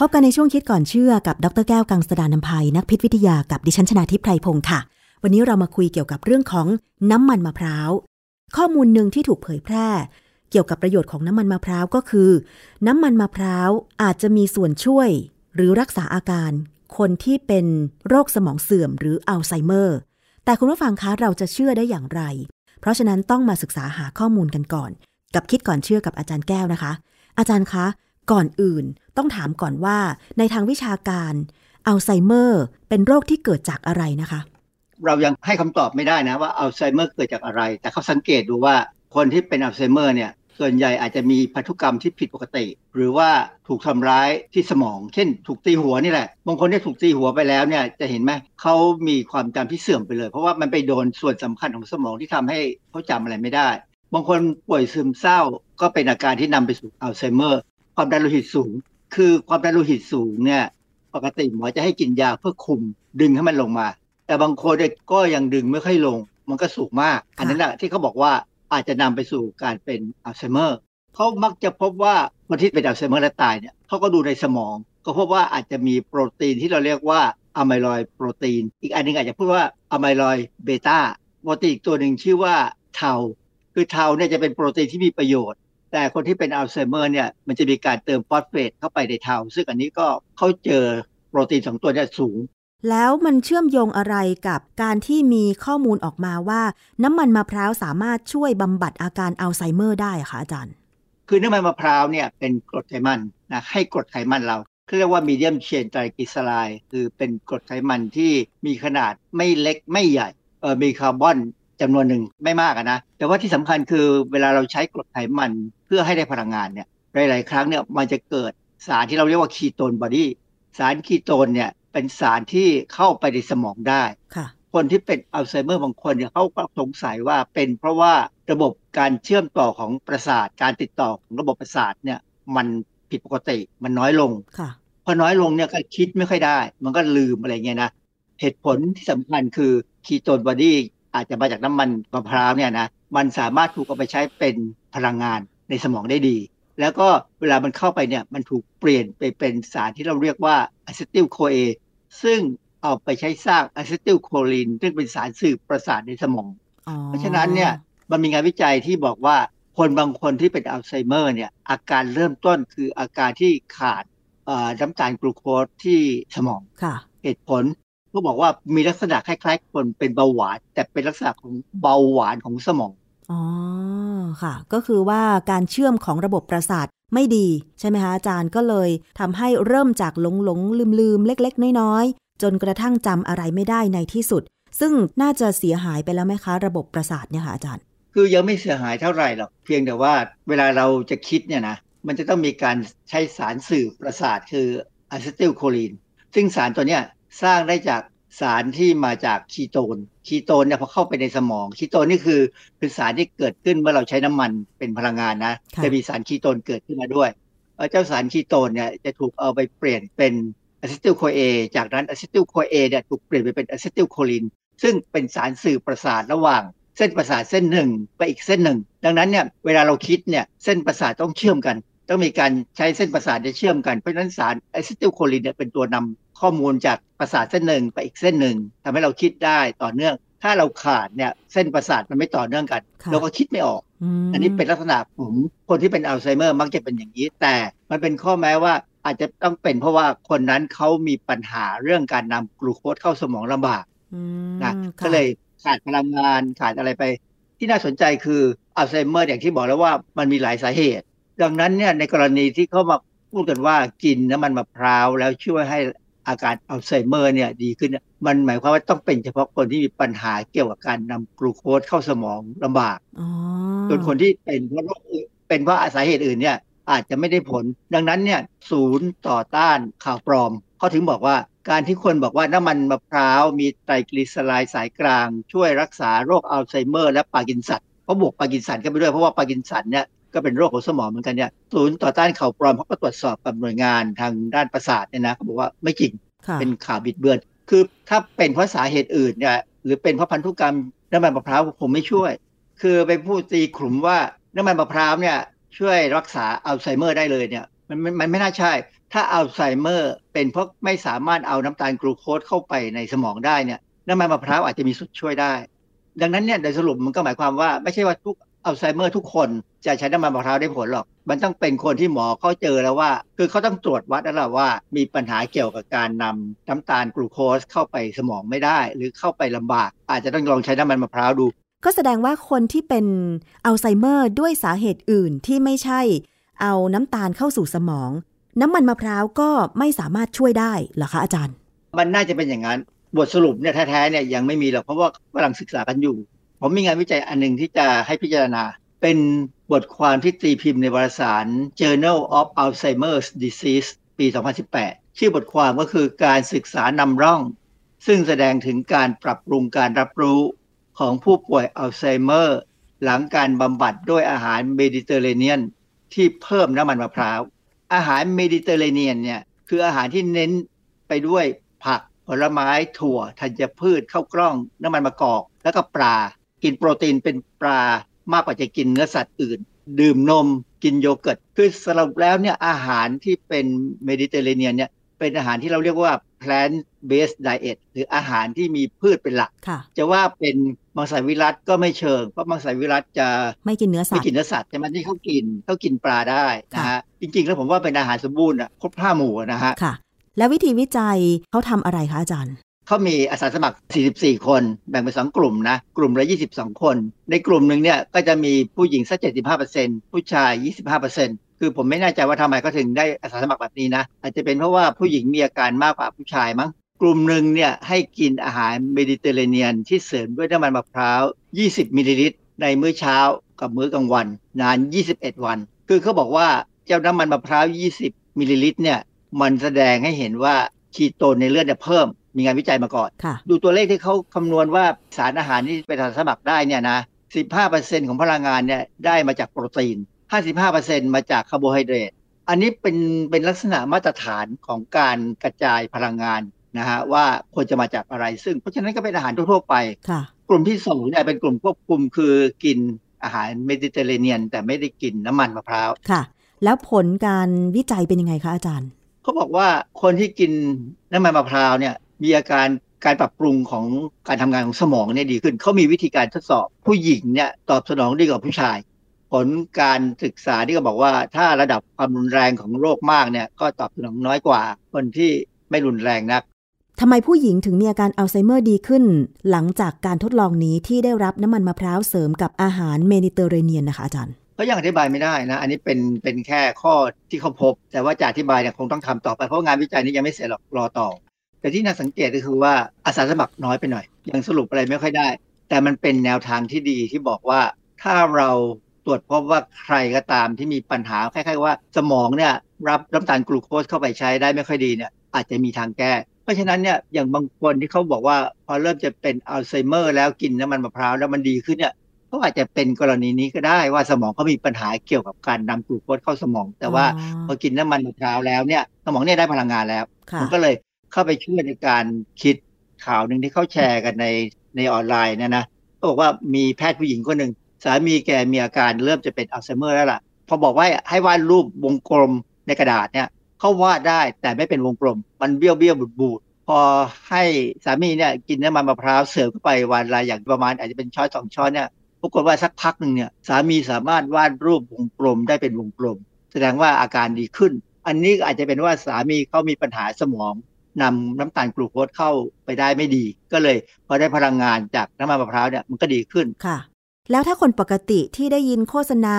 พบกันในช่วงคิดก่อนเชื่อกับดรแก้วกังสดานนภัยนักพิษวิทยากับดิฉันชนาทิพไพรพงศ์ค่ะ วันนี้เรามาคุยเกี่ยวกับเรื่องของน้ำมันมะพร้าว ข้อมูลหนึ่งที่ถูกเผยแพร่ เกี่ยวกับประโยชน์ของน้ำมันมะพร้าวก็คือ น้ำมันมะพร้าวอาจจะมีส่วนช่วย หรือรักษาอาการ คนที่เป็นโรคสมองเสื่อมหรืออัลไซเมอร์ แต่คุณผู้ฟังคะเราจะเชื่อได้อย่างไร เพราะฉะนั้นต้องมาศึกษาหาข้อมูลกันก่อน กับคิดก่อนเชื่อกับอาจารย์แก้วนะคะ อาจารย์คะ ก่อนอื่นต้องถามก่อนว่าในทางวิชาการอัลไซเมอร์เป็นโรคที่เกิดจากอะไรนะคะ เรายังให้คำตอบไม่ได้นะว่าอัลไซเมอร์เกิดจากอะไร แต่เขาสังเกตดูว่าคนที่เป็นอัลไซเมอร์เนี่ยส่วนใหญ่อาจจะมีพันธุกรรมที่ผิดปกติ หรือว่าถูกทำร้ายที่สมอง เช่น ถูกตีหัวนี่แหละบางคนที่ถูกตีหัวไปแล้วเนี่ยจะเห็นไหมเขามีความจำที่เสื่อมไปเลย เพราะว่ามันไปโดนส่วนสำคัญของสมองที่ทำให้เขาจำอะไรไม่ได้ บางคนป่วยซึมเศร้าก็เป็นอาการที่นำไปสู่อัลไซเมอร์ ความดันโลหิตสูง คือความดันโลหิตสูงเนี่ย ปกติหมอจะให้กินยาเพื่อคุมดึงให้มันลงมา แต่บางคนก็ยังดึงไม่ค่อยลง มันก็สูงมาก อันนั้นแหละที่เขาบอกว่าอาจจะนำไปสู่การเป็นอัลไซเมอร์เขามักจะพบว่าคนที่เป็นอัลไซเมอร์และตายเนี่ยเขาก็ดูในสมอง ก็พบว่าอาจจะมีโปรตีนที่เราเรียกว่าอะไมลอยโปรตีน อีกอันนึงอาจจะพูดว่าอะไมลอยเบต้าโปรตีนอีกตัวหนึ่งชื่อว่าเทาคือ tau เนี่ยจะเป็นโปรตีนที่มีประโยชน์ แต่คนที่เป็นอัลไซเมอร์เนี่ยมันจะมีการเติมฟอสเฟตเข้าไปใน tau ซึ่งอันนี้ก็เขาเจอโปรตีนสองตัวเนี่ยสูง แล้วมันเชื่อมโยงอะไรกับการที่มีข้อมูลออกมาว่า น้ำมันมะพร้าวสามารถช่วยบำบัดอาการอัลไซเมอร์ได้คะอาจารย์ คือน้ำมันมะพร้าวเนี่ยเป็นกรดไขมันนะให้กรดไขมันเราเรียกว่า medium chain triglyceride คือเป็นกรดไขมันที่มีขนาดไม่เล็กไม่ใหญ่เออมีคาร์บอนจำนวนหนึ่งไม่มากนะ แต่ว่าที่สำคัญคือเวลาเราใช้กรดไขมัน เพื่อให้ได้พลังงานเนี่ยหลาย ๆ ครั้งเนี่ยมันจะเกิดสารที่เราเรียกว่า ketone body สารคีโตนเนี่ยเป็นสารที่เข้าไปในสมองได้ค่ะคนที่เป็นอัลไซเมอร์บางคนเนี่ยเขาก็สงสัยว่าเป็นเพราะว่าระบบการเชื่อมต่อของประสาท การติดต่อของระบบประสาทเนี่ยมันผิดปกติมันน้อยลงค่ะพอน้อยลงเนี่ยก็คิดไม่ค่อยได้ มันก็ลืมอะไรเงี้ยนะเหตุผลที่สำคัญคือ ketone body อาจจะมาจากน้ำมันมะพร้าวเนี่ยนะมันสามารถถูกเอาไปใช้เป็นพลังงาน ในสมองได้ดี แล้วก็เวลามันเข้าไปเนี่ยมันถูกเปลี่ยนไปเป็นสารที่เราเรียกว่า acetyl-CoA ซึ่งเอาไปใช้สร้างอะซิติลโคลินซึ่งเป็นสารสื่อประสาทในสมองอ๋อเพราะฉะนั้นเนี่ยมันมีงานวิจัยที่บอกว่าคนบางคนที่เป็นอัลไซเมอร์เนี่ยอาการเริ่มต้นคืออาการที่ขาดเอ่อน้ำตาลกลูโคสที่สมองค่ะเหตุผลเขาบอกว่ามีลักษณะคล้ายๆ คนเป็นเบาหวาน แต่เป็นลักษณะของเบาหวานของสมอง อ๋อค่ะ ก็คือว่าการเชื่อมของระบบประสาทไม่ดีใช่ไหมคะอาจารย์ก็เลยทำให้เริ่มจากหลงหลงลืมลืมเล็ก ๆ น้อยๆ จนกระทั่งจำอะไรไม่ได้ในที่สุด ซึ่งน่าจะเสียหายไปแล้วไหมคะ ระบบประสาทเนี่ยค่ะอาจารย์ คือยังไม่เสียหายเท่าไหร่หรอก เพียงแต่ว่าเวลาเราจะคิดเนี่ยนะมันจะต้องมีการใช้สารสื่อประสาทคืออะซิติลโคลีนซึ่งสารตัวเนี้ยสร้างได้จาก สารที่มาจากคีโตน คีโตนเนี่ยพอเข้าไปในสมอง คีโตนนี่คือคือสารที่เกิดขึ้นเมื่อเราใช้น้ำมันเป็นพลังงานนะค่ะจะมีสารคีโตนเกิดขึ้นมาด้วยเอ่อเจ้าสารคีโตนเนี่ยจะถูกเอาไปเปลี่ยนเป็น acetyl-CoA จากนั้น acetyl-CoA เนี่ยถูกเปลี่ยนไปเป็นอะซิติลโคลิน ซึ่งเป็นสารสื่อประสาทระหว่างเส้นประสาทเส้นหนึ่งไปอีกเส้นหนึ่ง ดังนั้นเนี่ยเวลาเราคิดเนี่ยเส้นประสาทต้องเชื่อมกัน ต้องมีการใช้เส้นประสาทเนี่ยเชื่อมกัน เพราะฉะนั้นสารอะซิติลโคลินเนี่ยเป็นตัวนำข้อมูลจากประสาทเส้นหนึ่งไปอีกเส้นหนึ่งทำให้เราคิดได้ต่อเนื่อง ถ้าเราขาดเนี่ยเส้นประสาทมันไม่ต่อเนื่องกันค่ะเราก็คิดไม่ออก อืมอันนี้เป็นลักษณะของคนที่เป็นอัลไซเมอร์มักจะเป็นอย่างนี้ แต่มันเป็นข้อแม้ว่าอาจจะต้องเป็นเพราะว่าคนนั้นเขามีปัญหาเรื่องการนำกลูโคสเข้าสมองลำบากอืมนะค่ะก็เลยขาดพลังงานขาดอะไรไป ที่น่าสนใจคืออัลไซเมอร์อย่างที่บอกแล้วว่ามันมีหลายสาเหตุ ดังนั้นเนี่ยในกรณีที่เขามาพูดกันว่ากินน้ำมันมะพร้าวแล้วช่วยให้อาการอัลไซเมอร์เนี่ยดีขึ้นเนี่ยมันหมายความว่าต้องเป็นเฉพาะคนที่มีปัญหาเกี่ยวกับการนำกลูโคสเข้าสมองลำบากอ๋อส่วนคนที่เป็นเพราะโรคอื่นเป็นเพราะสาเหตุอื่นเนี่ยอาจจะไม่ได้ผล ดังนั้นเนี่ยศูนย์ต่อต้านข่าวปลอมเขาถึงบอกว่าการที่คนบอกว่าน้ำมันมะพร้าวมีไตรกลีเซอไรด์สายกลาง ช่วยรักษาโรคอัลไซเมอร์ และปาร์กินสันเขาบวกปาร์กินสันกันไปด้วยเพราะว่าปาร์กินสันเนี่ย ก็เป็นโรคของสมองเหมือนกันเนี่ยศูนย์ต่อต้านข่าวปลอมเขาก็ตรวจสอบกับหน่วยงานทางด้านประสาทเนี่ยนะเขาบอกว่าไม่จริงค่ะเป็นข่าวบิดเบือน คือถ้าเป็นเพราะสาเหตุอื่นเนี่ยหรือเป็นเพราะพันธุกรรมน้ำมันมะพร้าวก็ไม่ช่วย คือไปพูดตีขลุมว่าน้ำมันมะพร้าวเนี่ยช่วยรักษาอัลไซเมอร์ได้เลยเนี่ยมันมันมันไม่น่าใช่ ถ้าอัลไซเมอร์เป็นเพราะไม่สามารถเอาน้ำตาลกลูโคสเข้าไปในสมองได้เนี่ยน้ำมันมะพร้าวอาจจะมีส่วนช่วยได้ ดังนั้นเนี่ยโดยสรุปมันก็หมายความว่าไม่ใช่ว่าทุก อัลไซเมอร์ทุกคนจะใช้น้ำมันมะพร้าวได้ผลหรอก มันต้องเป็นคนที่หมอเขาเจอแล้วว่า คือเขาต้องตรวจวัดแล้วล่ะว่า มีปัญหาเกี่ยวกับการนำน้ำตาลกลูโคสเข้าไปสมองไม่ได้ หรือเข้าไปลำบาก อาจจะต้องลองใช้น้ำมันมะพร้าวดู ก็แสดงว่าคนที่เป็นอัลไซเมอร์ด้วยสาเหตุอื่นที่ไม่ใช่ เอาน้ำตาลเข้าสู่สมอง น้ำมันมะพร้าวก็ไม่สามารถช่วยได้หรอคะอาจารย์ มันน่าจะเป็นอย่างนั้น บทสรุปเนี่ยแท้ๆเนี่ยยังไม่มีหรอกเพราะว่ากำลังศึกษากันอยู่ ผมมีงานวิจัยอันหนึ่งที่จะให้พิจารณา เป็นบทความที่ตีพิมพ์ในวารสาร Journal of Alzheimer's Disease ปี 2018 ชื่อบทความก็คือการศึกษานำร่อง ซึ่งแสดงถึงการปรับปรุงการรับรู้ของผู้ป่วยอัลไซเมอร์ หลังการบำบัดด้วยอาหารเมดิเตอร์เรเนียน ที่เพิ่มน้ำมันมะพร้าว อาหารเมดิเตอร์เรเนียนเนี่ยคืออาหารที่เน้นไปด้วยผักผลไม้ถั่วธัญพืชข้าวกล้อง น้ำมันมะกอก แล้วก็ปลา กินโปรตีนเป็นปลามากกว่าจะกินเนื้อสัตว์อื่น ดื่มนมกินโยเกิร์ตคือสรุปแล้วเนี่ยอาหารที่เป็นเมดิเตอร์เรเนียนเนี่ยเป็นอาหารที่เราเรียกว่า plant based diet หรืออาหารที่มีพืชเป็นหลักค่ะจะว่าเป็นมังสวิรัตก็ไม่เชิง เพราะมังสวิรัตจะไม่กินเนื้อสัไม่ตว์กินเนื้อสัตว์ใช่ไหมที่เขากินเขากินปลาได้นะฮะจริง ๆ แล้วผมว่าเป็นอาหารสมบูรณ์อะครบห้าหมู่นะฮะค่ะ แล้ววิธีวิจัยเขาทำอะไรคะอาจารย์ เขามีอาสาสมัคร 44 คน แบ่งเป็นสองกลุ่มนะ กลุ่มละ 22 คน ในกลุ่มหนึ่งเนี่ยก็จะมีผู้หญิงสัก 75%ผู้ชาย 25%คือผมไม่แน่ใจว่าทำไมเขาถึงได้อาสาสมัครแบบนี้นะ อาจจะเป็นเพราะว่าผู้หญิงมีอาการมากกว่าผู้ชายมั้ง กลุ่มหนึ่งเนี่ยให้กินอาหารเมดิเตอร์เรเนียนที่เสริมด้วยน้ำมันมะพร้าว 20 มิลลิลิตร ในมื้อเช้ากับมื้อกลางวัน นาน 21 วัน คือเขาบอกว่าเจ้าน้ำมันมะพร้าว 20 มิลลิลิตรเนี่ยมันแสดงให้เห็นว่าคีโตนในเลือดเนี่ยเพิ่ม มีงานวิจัยมาก่อนค่ะดูตัวเลขที่เขาคำนวณว่าสารอาหารที่เป็นอาสาสมัครได้เนี่ยนะ 15%ของพลังงานเนี่ยได้มาจากโปรตีน 55%มาจากคาร์โบไฮเดรต อันนี้เป็นเป็นลักษณะมาตรฐานของการกระจายพลังงานนะฮะว่าควรจะมาจากอะไร ซึ่งเพราะฉะนั้นก็เป็นอาหารทั่วๆไปค่ะกลุ่มที่สองเนี่ยเป็นกลุ่มควบคุมคือกินอาหารเมดิเตอร์เรเนียน แต่ไม่ได้กินน้ำมันมะพร้าว ค่ะ แล้วผลการวิจัยเป็นยังไงคะอาจารย์ เขาบอกว่าคนที่กินน้ำมันมะพร้าวเนี่ย มีอาการการปรับปรุงของการทำงานของสมองเนี่ยดีขึ้น เขามีวิธีการทดสอบ ผู้หญิงเนี่ยตอบสนองดีกว่าผู้ชาย ผลการศึกษาที่ก็บอกว่า ถ้าระดับความรุนแรงของโรคมากเนี่ยก็ตอบสนองน้อยกว่า คนที่ไม่รุนแรงนักทำไมผู้หญิงถึงมีอาการอัลไซเมอร์ดีขึ้น หลังจากการทดลองนี้ที่ได้รับน้ำมันมะพร้าวเสริมกับอาหารเมดิเตอร์เรเนียนนะคะอาจารย์ก็ยังอธิบายไม่ได้นะ อันนี้เป็นเป็นแค่ข้อที่เขาพบ แต่ว่าจะอธิบายเนี่ยคงต้องทำต่อไปเพราะงานวิจัยนี้ยังไม่เสร็จหรอกรอต่อ แต่ที่น่าสังเกตก็คือว่าอาสาสมัครน้อยไปหน่อย ยังสรุปอะไรไม่ค่อยได้ แต่มันเป็นแนวทางที่ดีที่บอกว่าถ้าเราตรวจพบว่าใครก็ตามที่มีปัญหาคล้ายๆว่า สมองเนี่ยรับน้ำตาลกลูโคสเข้าไปใช้ได้ไม่ค่อยดีเนี่ยอาจจะมีทางแก้ เพราะฉะนั้นเนี่ยอย่างบางคนที่เขาบอกว่าพอเริ่มจะเป็นอัลไซเมอร์ แล้วกินน้ำมันมะพร้าวแล้วมันดีขึ้นเนี่ยเขาอาจจะเป็นกรณีนี้ก็ได้ว่าสมองเขามีปัญหาเกี่ยวกับการนำกลูโคสเข้าสมอง แต่ว่าอ๋อพอกินน้ำมันมะพร้าวแล้วเนี่ยสมองเนี่ยได้พลังงานแล้วค่ะมันก็เลย เข้าไปช่วยในการคิดข่าวหนึ่งที่เขาแชร์กันในในออนไลน์เนะนะเขาบอกว่ามีแพทย์ผู้หญิงคนหนึ่งสามีแกมีอาการเริ่มจะเป็นอัลไซเมอร์แล้วล่ะ พอบอกว่าให้วาดรูปวงกลมในกระดาษเนี่ยเขาวาดได้แต่ไม่เป็นวงกลม มันเบี้ยวเบี้ยวบูดบูดพอให้สามีเนี่ยกินน้ำมันมะพร้าวเสริมเข้าไปวันละอย่างประมาณอาจจะเป็นช้อนสองช้อนเนี่ยปรากฏว่าสักพักหนึ่งเนี่ยสามีสามารถวาดรูปวงกลมได้เป็นวงกลม แสดงว่าอาการดีขึ้น อันนี้อาจจะเป็นว่าสามีเขามีปัญหาสมอง นำน้ำตาลกลูโคสเข้าไปได้ไม่ดี ก็เลยพอได้พลังงานจากน้ำมันมะพร้าวเนี่ยมันก็ดีขึ้นค่ะ แล้วถ้าคนปกติที่ได้ยินโฆษณา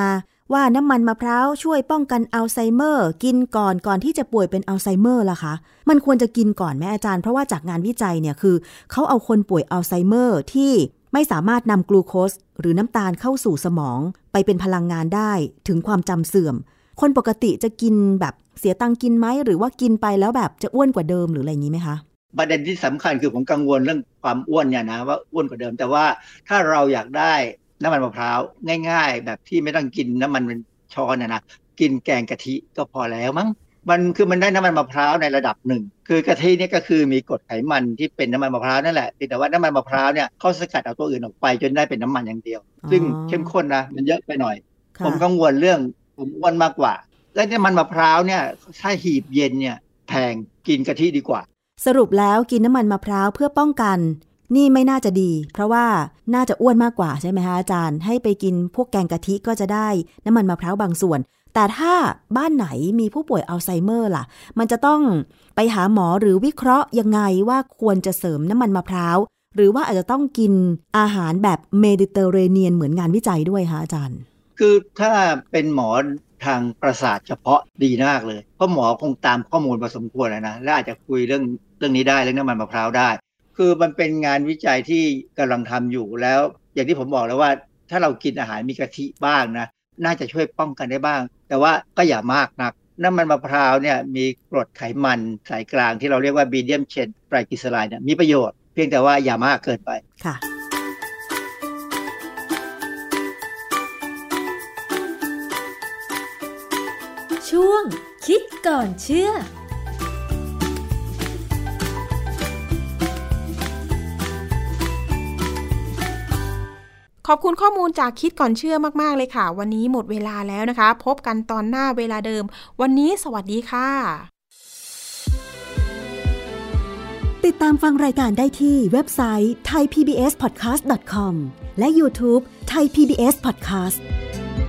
ว่าน้ำมันมะพร้าวช่วยป้องกันอัลไซเมอร์ กินก่อนก่อนที่จะป่วยเป็นอัลไซเมอร์ล่ะคะ มันควรจะกินก่อนไหมอาจารย์เพราะว่าจากงานวิจัยเนี่ยคือเขาเอาคนป่วยอัลไซเมอร์ที่ไม่สามารถนำกลูโคสหรือน้ำตาลเข้าสู่สมอง ไปเป็นพลังงานได้ถึงความจำเสื่อม คนปกติจะกินแบบ เสียตังค์กินไหมหรือว่ากินไปแล้วแบบจะอ้วนกว่าเดิมหรืออะไรอย่างนี้ไหมคะประเด็นที่สำคัญคือผมกังวลเรื่องความอ้วนเนี่ยนะว่าอ้วนกว่าเดิม แต่ว่าถ้าเราอยากได้น้ำมันมะพร้าวง่าย ๆ แบบที่ไม่ต้องกินน้ำมันเป็นช้อนนะนะกินแกงกะทิก็พอแล้วมั้งมันคือมันได้น้ำมันมะพร้าวในระดับหนึ่ง คือกะทิเนี่ยก็คือมีกรดไขมันที่เป็นน้ำมันมะพร้าวนั่นแหละเพียงแต่ว่าน้ำมันมะพร้าวเนี่ยเขาสกัดเอาตัวอื่นออกไปจนได้เป็นน้ำมันอย่างเดียวอ๋อซึ่งเข้มข้นนะมันเยอะไปหน่อยค่ะผมกังวลเรื่องผมอ้วนมากกว่า แล้วน้ำมันมะพร้าวเนี่ยถ้าหีบเย็นเนี่ยแพงกินกะทิดีกว่า สรุปแล้วกินน้ำมันมะพร้าวเพื่อป้องกัน นี่ไม่น่าจะดี เพราะว่าน่าจะอ้วนมากกว่าใช่ไหมคะอาจารย์ ให้ไปกินพวกแกงกะทิก็จะได้น้ำมันมะพร้าวบางส่วน แต่ถ้าบ้านไหนมีผู้ป่วยอัลไซเมอร์ล่ะ มันจะต้องไปหาหมอหรือวิเคราะห์ยังไงว่าควรจะเสริมน้ำมันมะพร้าวหรือว่าอาจจะต้องกินอาหารแบบเมดิเตอร์เรเนียนเหมือนงานวิจัยด้วยคะอาจารย์ คือถ้าเป็นหมอ ทางประสาทเฉพาะดีมากเลย เพราะหมอคงตามข้อมูลพอสมควรนะนะ และอาจจะคุยเรื่องเรื่องนี้ได้เรื่องน้ำมันมะพร้าวได้ คือมันเป็นงานวิจัยที่กำลังทำอยู่แล้ว อย่างที่ผมบอกแล้วว่าถ้าเรากินอาหารมีกะทิบ้างนะ น่าจะช่วยป้องกันได้บ้าง แต่ว่าก็อย่ามากนักน้ำมันมะพร้าวเนี่ยมีกรดไขมันสายกลางที่เราเรียกว่าบีเดียมเชนไตรกลีเซอไรด์เนี่ยมีประโยชน์เพียงแต่ว่าอย่ามากเกินไปค่ะ ช่วง คิดก่อนเชื่อขขอบคุณข้อมูลจากคิดก่อนเชื่อมาก ๆ เลยค่ะ วันนี้หมดเวลาแล้วนะคะ พบกันตอนหน้าเวลาเดิม วันนี้สวัสดีค่ะ ติดตามฟังรายการได้ที่เว็บไซต์ thaipbspodcast.com และ YouTube Thai PBS Podcast